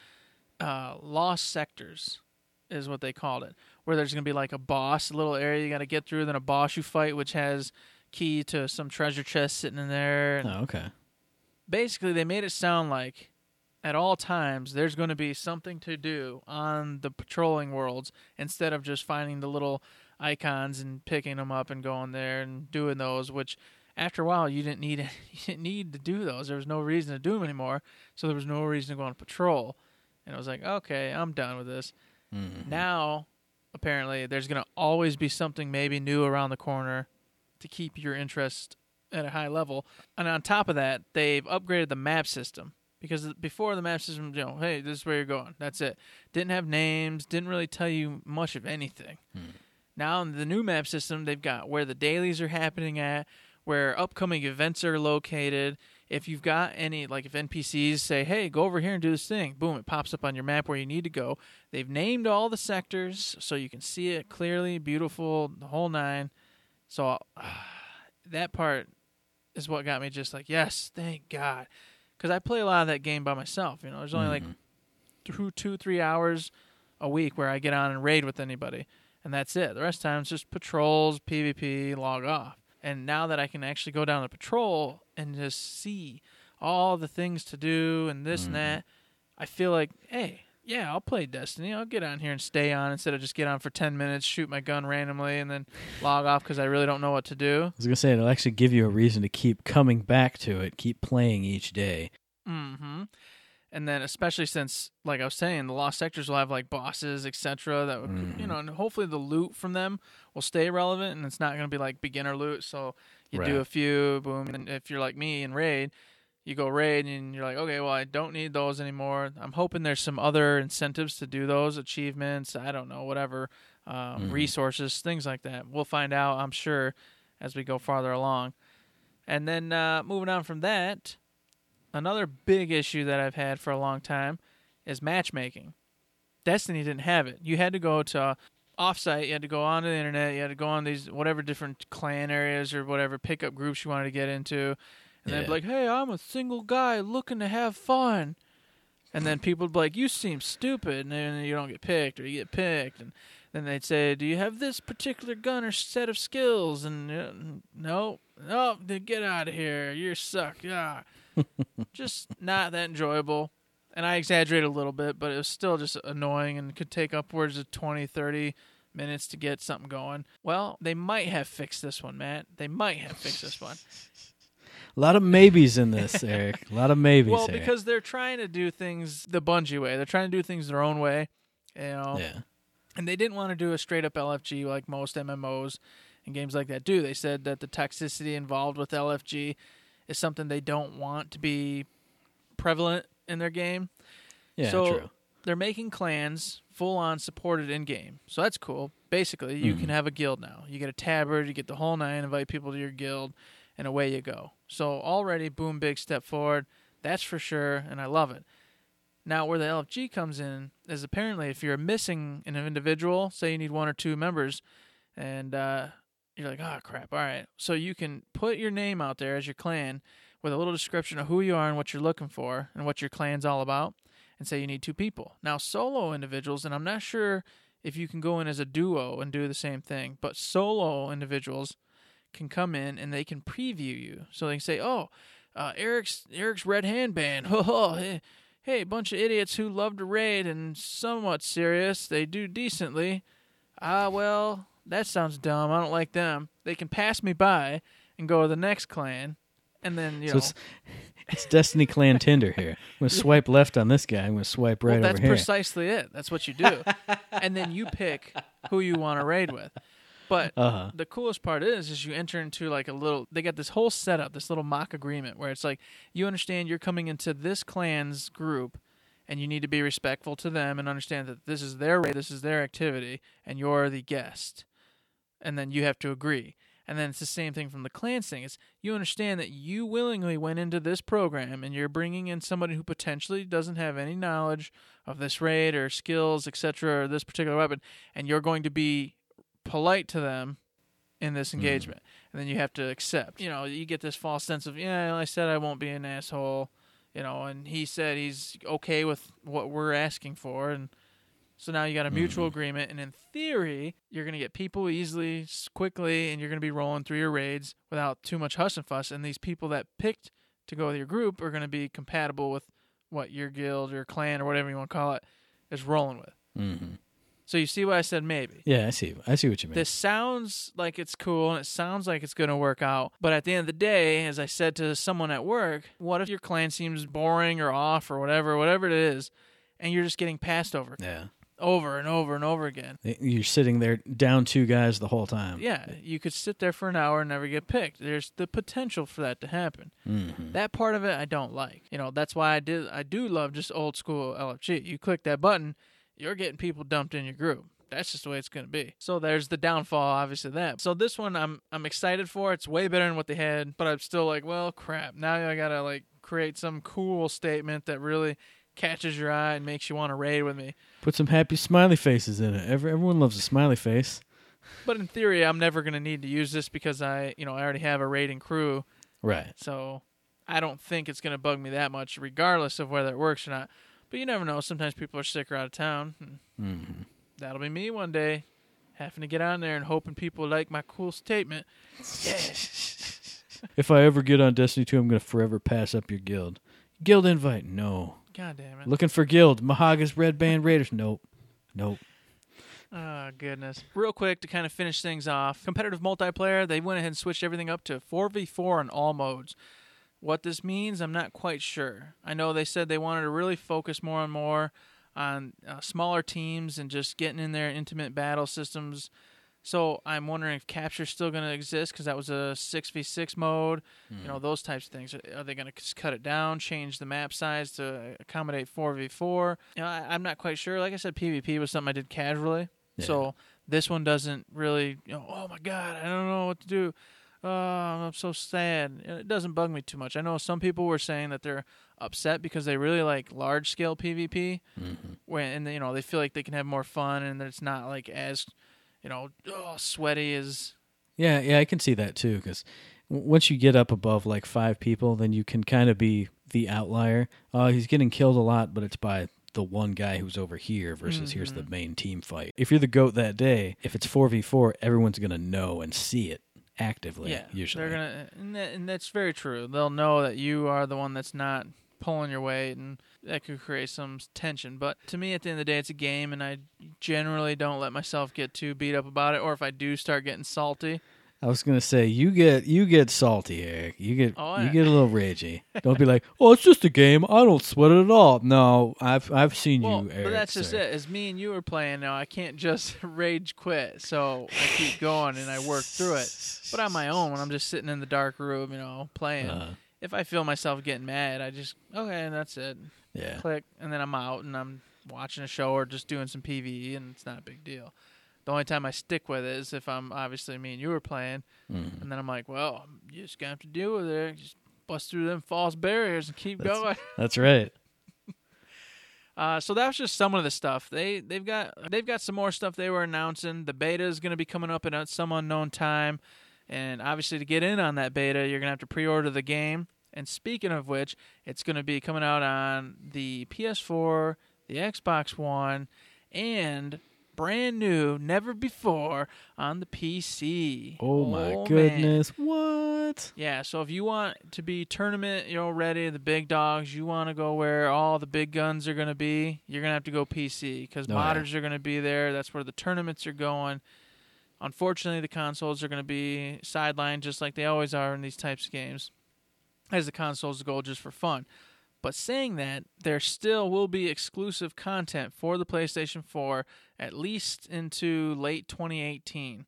uh, Lost Sectors, is what they called it, where there's going to be like a boss, a little area you got to get through, then a boss you fight, which has key to some treasure chest sitting in there. And Oh, okay. Basically, they made it sound like at all times there's going to be something to do on the patrolling worlds instead of just finding the little icons and picking them up and going there and doing those which after a while you didn't need you didn't need to do those. There was no reason to do them anymore so there was no reason to go on patrol. And I was like okay I'm done with this. Mhm. now apparently there's going to always be something maybe new around the corner to keep your interest at a high level. And on top of that they've upgraded the map system because before the map system you know hey this is where you're going. That's it. Didn't have names didn't really tell you much of anything. Hmm. Now in the new map system they've got where the dailies are happening at where upcoming events are located. If you've got any like if npcs say hey go over here and do this thing boom it pops up on your map where you need to go. They've named all the sectors so you can see it clearly beautiful the whole nine. So that part is what got me just like yes thank god because i play a lot of that game by myself you know there's only like Mhm. two two three hours a week where i get on and raid with anybody and that's it the rest of the time it's just patrols pvp log off and now that i can actually go down the patrol and just see all the things to do and this and Mhm. that i feel like hey yeah i'll play destiny i'll get on here and stay on instead of just get on for 10 minutes shoot my gun randomly and then log off because i really don't know what to do I was gonna say it'll actually give you a reason to keep coming back to it, keep playing each day. Mm hmm. And then, especially since, like I was saying, the lost sectors will have like bosses, etc. That would, you Mhm. know, and hopefully the loot from them will stay relevant, and it's not going to be like beginner loot. So you do a few, boom, and if you're like me and raid, you go raid, and you're like, okay, well, I don't need those anymore. I'm hoping there's some other incentives to do those achievements. I don't know, whatever, um, Mhm. resources, things like that. We'll find out, I'm sure, as we go farther along. And then uh, moving on from that, another big issue that I've had for a long time is matchmaking. Destiny didn't have it. You had to go to offsite, you had to go onto the internet, you had to go on these whatever different clan areas or whatever pickup groups you wanted to get into. And they'd be like, Hey, I'm a single guy looking to have fun and then people would be like, You seem stupid and then you don't get picked or you get picked and then they'd say, "Do you have this particular gun or set of skills?" And uh, no, no, then get out of here. You suck. Yeah, just not that enjoyable. And I exaggerate a little bit, but it was still just annoying and could take upwards of 20, 30 minutes to get something going. Well, they might have fixed this one, Matt. They might have fixed this one. A lot of maybes in this, Eric. A lot of maybes. well, here. because they're trying to do things the Bungie way. They're trying to do things their own way. You know, yeah, and they didn't want to do a straight up LFG like most MMOs and games like that do. They said that the toxicity involved with LFG is something they don't want to be prevalent in their game. yeah, so true. they're making clans full on supported in game. So that's cool. Basically, you Mhm. can have a guild now. You get a tabard, you get the whole nine, invite people to your guild, and away you go. So already, boom, big step forward. That's for sure, and I love it. Now, where the LFG comes in is apparently if you're missing an individual, say you need one or two members, and uh, you're like, oh crap, all right. So you can put your name out there as your clan with a little description of who you are and what you're looking for and what your clan's all about, and say you need two people. Now, solo individuals, and I'm not sure if you can go in as a duo and do the same thing, but solo individuals can come in and they can preview you. So they can say, oh, uh, Eric's Eric's Red Hand Band. Oh, hey, hey, bunch of idiots who love to raid and somewhat serious. They do decently. Ah, well, that sounds dumb. I don't like them. They can pass me by and go to the next clan, and then you So know. it's, it's Destiny Clan Tinder here. I'm gonna swipe left on this guy. I'm gonna swipe right well, that's over here. That's precisely it. That's what you do, and then you pick who you want to raid with. But Uh huh. the coolest part is is you enter into like a little they got this whole setup this little mock agreement where it's like you understand you're coming into this clan's group and you need to be respectful to them and understand that this is their raid this is their activity and you're the guest. And then you have to agree. And then it's the same thing from the clans thing. It's you understand that you willingly went into this program and you're bringing in somebody who potentially doesn't have any knowledge of this raid or skills etc or this particular weapon and you're going to be polite to them in this engagement, and then you have to accept. You know, you get this false sense of yeah, I said I won't be an asshole. You know, and he said he's okay with what we're asking for, and so now you got a mutual agreement, and in theory, you're going to get people easily, quickly, and you're going to be rolling through your raids without too much huss and fuss. And these people that picked to go with your group are going to be compatible with what your guild or clan or whatever you want to call it is rolling with. Mm-hmm. So you see why I said maybe. Yeah, I see. I see what you mean. This sounds like it's cool and it sounds like it's going to work out. But at the end of the day, as I said to someone at work, what if your clan seems boring or off or whatever, whatever it is, and you're just getting passed over, yeah, over and over and over again? you're sitting there down two guys the whole time. Yeah, you could sit there for an hour and never get picked. There's the potential for that to happen. Mm-hmm. That part of it I don't like. You know, that's why I did I do love just old school LFG. You click that button, you're getting people dumped in your group. That's just the way it's going to be. So there's the downfall obviously that. So this one I'm I'm excited for. It's way better than what they had, but I'm still like, well, crap. Now I got to like create some cool statement that really catches your eye and makes you want to raid with me. Put some happy smiley faces in it. Every, everyone loves a smiley face. But in theory, I'm never going to need to use this because I, you know, I already have a raiding crew Right. So I don't think it's going to bug me that much, regardless of whether it works or not. But you never know. Sometimes people are sick or out of town. Mm-hmm. That'll be me one day, having to get on there and hoping people like my cool statement. Yeah. If I ever get on Destiny 2, I'm going to forever pass up your guild. Guild invite? No. God damn it. Looking for guild. Mahaga's Red Band Raiders? Nope. Nope. Oh, goodness. Real quick to kind of finish things off competitive multiplayer, they went ahead and switched everything up to 4v4 in all modes. What this means, I'm not quite sure. I know they said they wanted to really focus more and more on uh, smaller teams and just getting in their intimate battle systems. So I'm wondering if capture's still going to exist because that was a 6v6 mode. You know, those types of things. Are they going to cut it down, change the map size to accommodate 4v4? You know, I, I'm not quite sure. Like I said, PvP was something I did casually. Yeah. So this one doesn't really, you know, oh my god, I don't know what to do. Oh, I'm so sad. It doesn't bug me too much. I know some people were saying that they're upset because they really like large scale PvP, Mm-hmm. when and you know they feel like they can have more fun and that it's not like as, you know, oh, sweaty as Yeah, yeah, I can see that too. Because once you get up above like five people, then you can kind of be the outlier. Oh, he's getting killed a lot, but it's by the one guy who's over here versus here's the main team fight. If you're the goat that day, if it's four v four, everyone's gonna know and see it actively. yeah. usually. they're gonna, and, that, and that's very true. They'll know that you are the one that's not pulling your weight, and that could create some tension. But to me, at the end of the day, it's a game, and I generally don't let myself get too beat up about it. Or if I do start getting salty, I was gonna say you get you get salty, Eric. You get Oh, you get a little ragey. Don't be like, oh, it's just a game. I don't sweat it at all. No, I've I've seen well, you, Eric. but that's just it. As me and you are playing now, I can't just rage quit. So I keep going and I work through it. But on my own, when I'm just sitting in the dark room, you know, playing, Uh, if I feel myself getting mad, I just okay, and that's it. yeah. click, and then I'm out and I'm watching a show or just doing some PVE, and it's not a big deal. The only time I stick with it is if I'm obviously me and you were playing, Mhm. and then I'm like, well, you just gonna have to deal with it. Just bust through them false barriers and keep That's- going. That's right. Uh, so that was just some of the stuff. They they've got they've got some more stuff they were announcing. The beta is going to be coming up at some unknown time, and obviously to get in on that beta, you're going to have to pre-order the game. And speaking of which, it's going to be coming out on the PS4, the Xbox One, and brand new, never before on the PC. Oh my oh, man. goodness! What? Yeah, so if you want to be tournament, you know, ready, the big dogs, you want to go where all the big guns are going to be, you're going to have to go PC because Oh, yeah. modders are going to be there. That's where the tournaments are going. Unfortunately, the consoles are going to be sidelined just like they always are in these types of games, as the consoles go just for fun. But saying that, there still will be exclusive content for the PlayStation 4 at least into late 2018.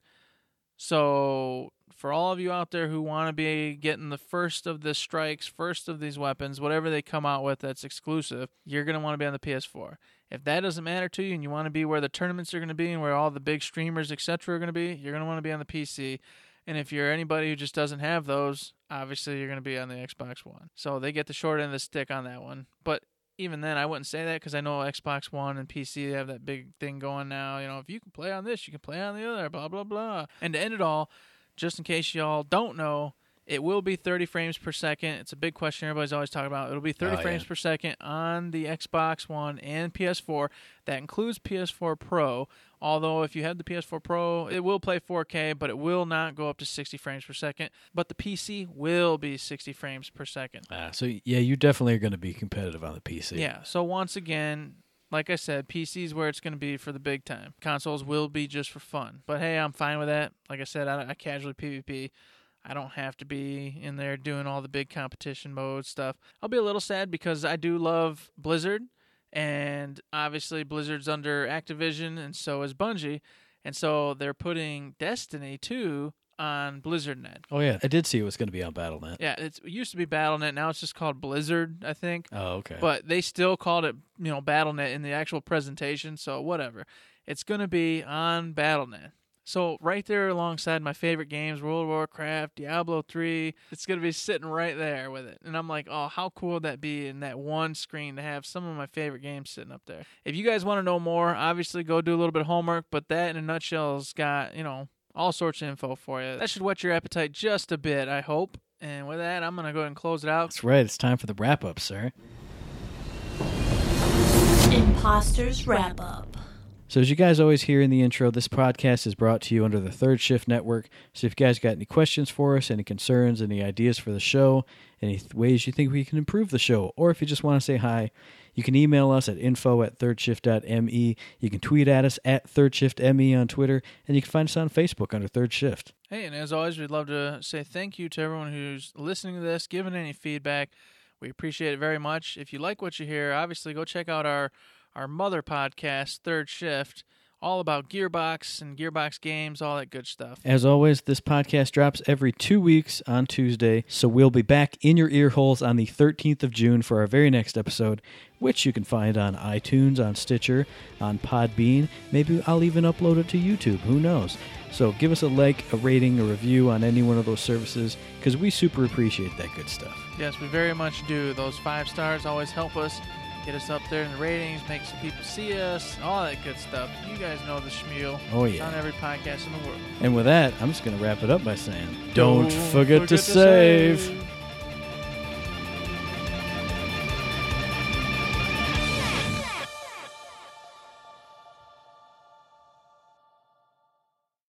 So, for all of you out there who want to be getting the first of the strikes, first of these weapons, whatever they come out with that's exclusive, you're going to want to be on the PS4. If that doesn't matter to you and you want to be where the tournaments are going to be and where all the big streamers, etc., are going to be, you're going to want to be on the PC. And if you're anybody who just doesn't have those, obviously you're going to be on the Xbox One. So they get the short end of the stick on that one. But even then, I wouldn't say that because I know Xbox One and PC they have that big thing going now. You know, if you can play on this, you can play on the other. Blah blah blah. And to end it all, just in case y'all don't know, it will be 30 frames per second. It's a big question everybody's always talking about. It'll be 30 Oh, frames yeah. per second on the Xbox One and PS4. That includes PS4 Pro. Although if you have the PS4 Pro, it will play 4K, but it will not go up to 60 frames per second. But the PC will be 60 frames per second. Ah, so yeah, you definitely are going to be competitive on the PC. Yeah. So once again, like I said, PC is where it's going to be for the big time. Consoles will be just for fun. But hey, I'm fine with that. Like I said, I, I casually PvP. I don't have to be in there doing all the big competition mode stuff. I'll be a little sad because I do love Blizzard, and obviously Blizzard's under Activision, and so is Bungie, and so they're putting Destiny 2 on BlizzardNet. Oh yeah, I did see it was going to be on BattleNet. Yeah, it's, it used to be BattleNet. Now it's just called Blizzard, I think. Oh okay. But they still called it, you know, BattleNet in the actual presentation. So whatever, it's gonna be on BattleNet. So right there alongside my favorite games, World of Warcraft, Diablo three, it's gonna be sitting right there with it. And I'm like, oh, how cool would that be in that one screen to have some of my favorite games sitting up there. If you guys want to know more, obviously go do a little bit of homework. But that in a nutshell has got you know all sorts of info for you. That should whet your appetite just a bit, I hope. And with that, I'm gonna go ahead and close it out. That's right. It's time for the wrap up, sir. Imposters Wrap Up. So, as you guys always hear in the intro, this podcast is brought to you under the Third Shift Network. So, if you guys got any questions for us, any concerns, any ideas for the show, any th- ways you think we can improve the show, or if you just want to say hi, you can email us at info at thirdshift.me. You can tweet at us at thirdshiftme on Twitter, and you can find us on Facebook under Third Shift. Hey, and as always, we'd love to say thank you to everyone who's listening to this, giving any feedback. We appreciate it very much. If you like what you hear, obviously go check out our our mother podcast, Third Shift, all about Gearbox and Gearbox games, all that good stuff. As always, this podcast drops every two weeks on Tuesday, so we'll be back in your ear holes on the 13th of June for our very next episode, which you can find on iTunes, on Stitcher, on Podbean. Maybe I'll even upload it to YouTube. Who knows? So give us a like, a rating, a review on any one of those services because we super appreciate that good stuff. Yes, we very much do. Those five stars always help us get us up there in the ratings, make some people see us, all that good stuff. You guys know the schmeal. Oh, It's yeah. on every podcast in the world. And with that, I'm just going to wrap it up by saying, don't, forget, to save.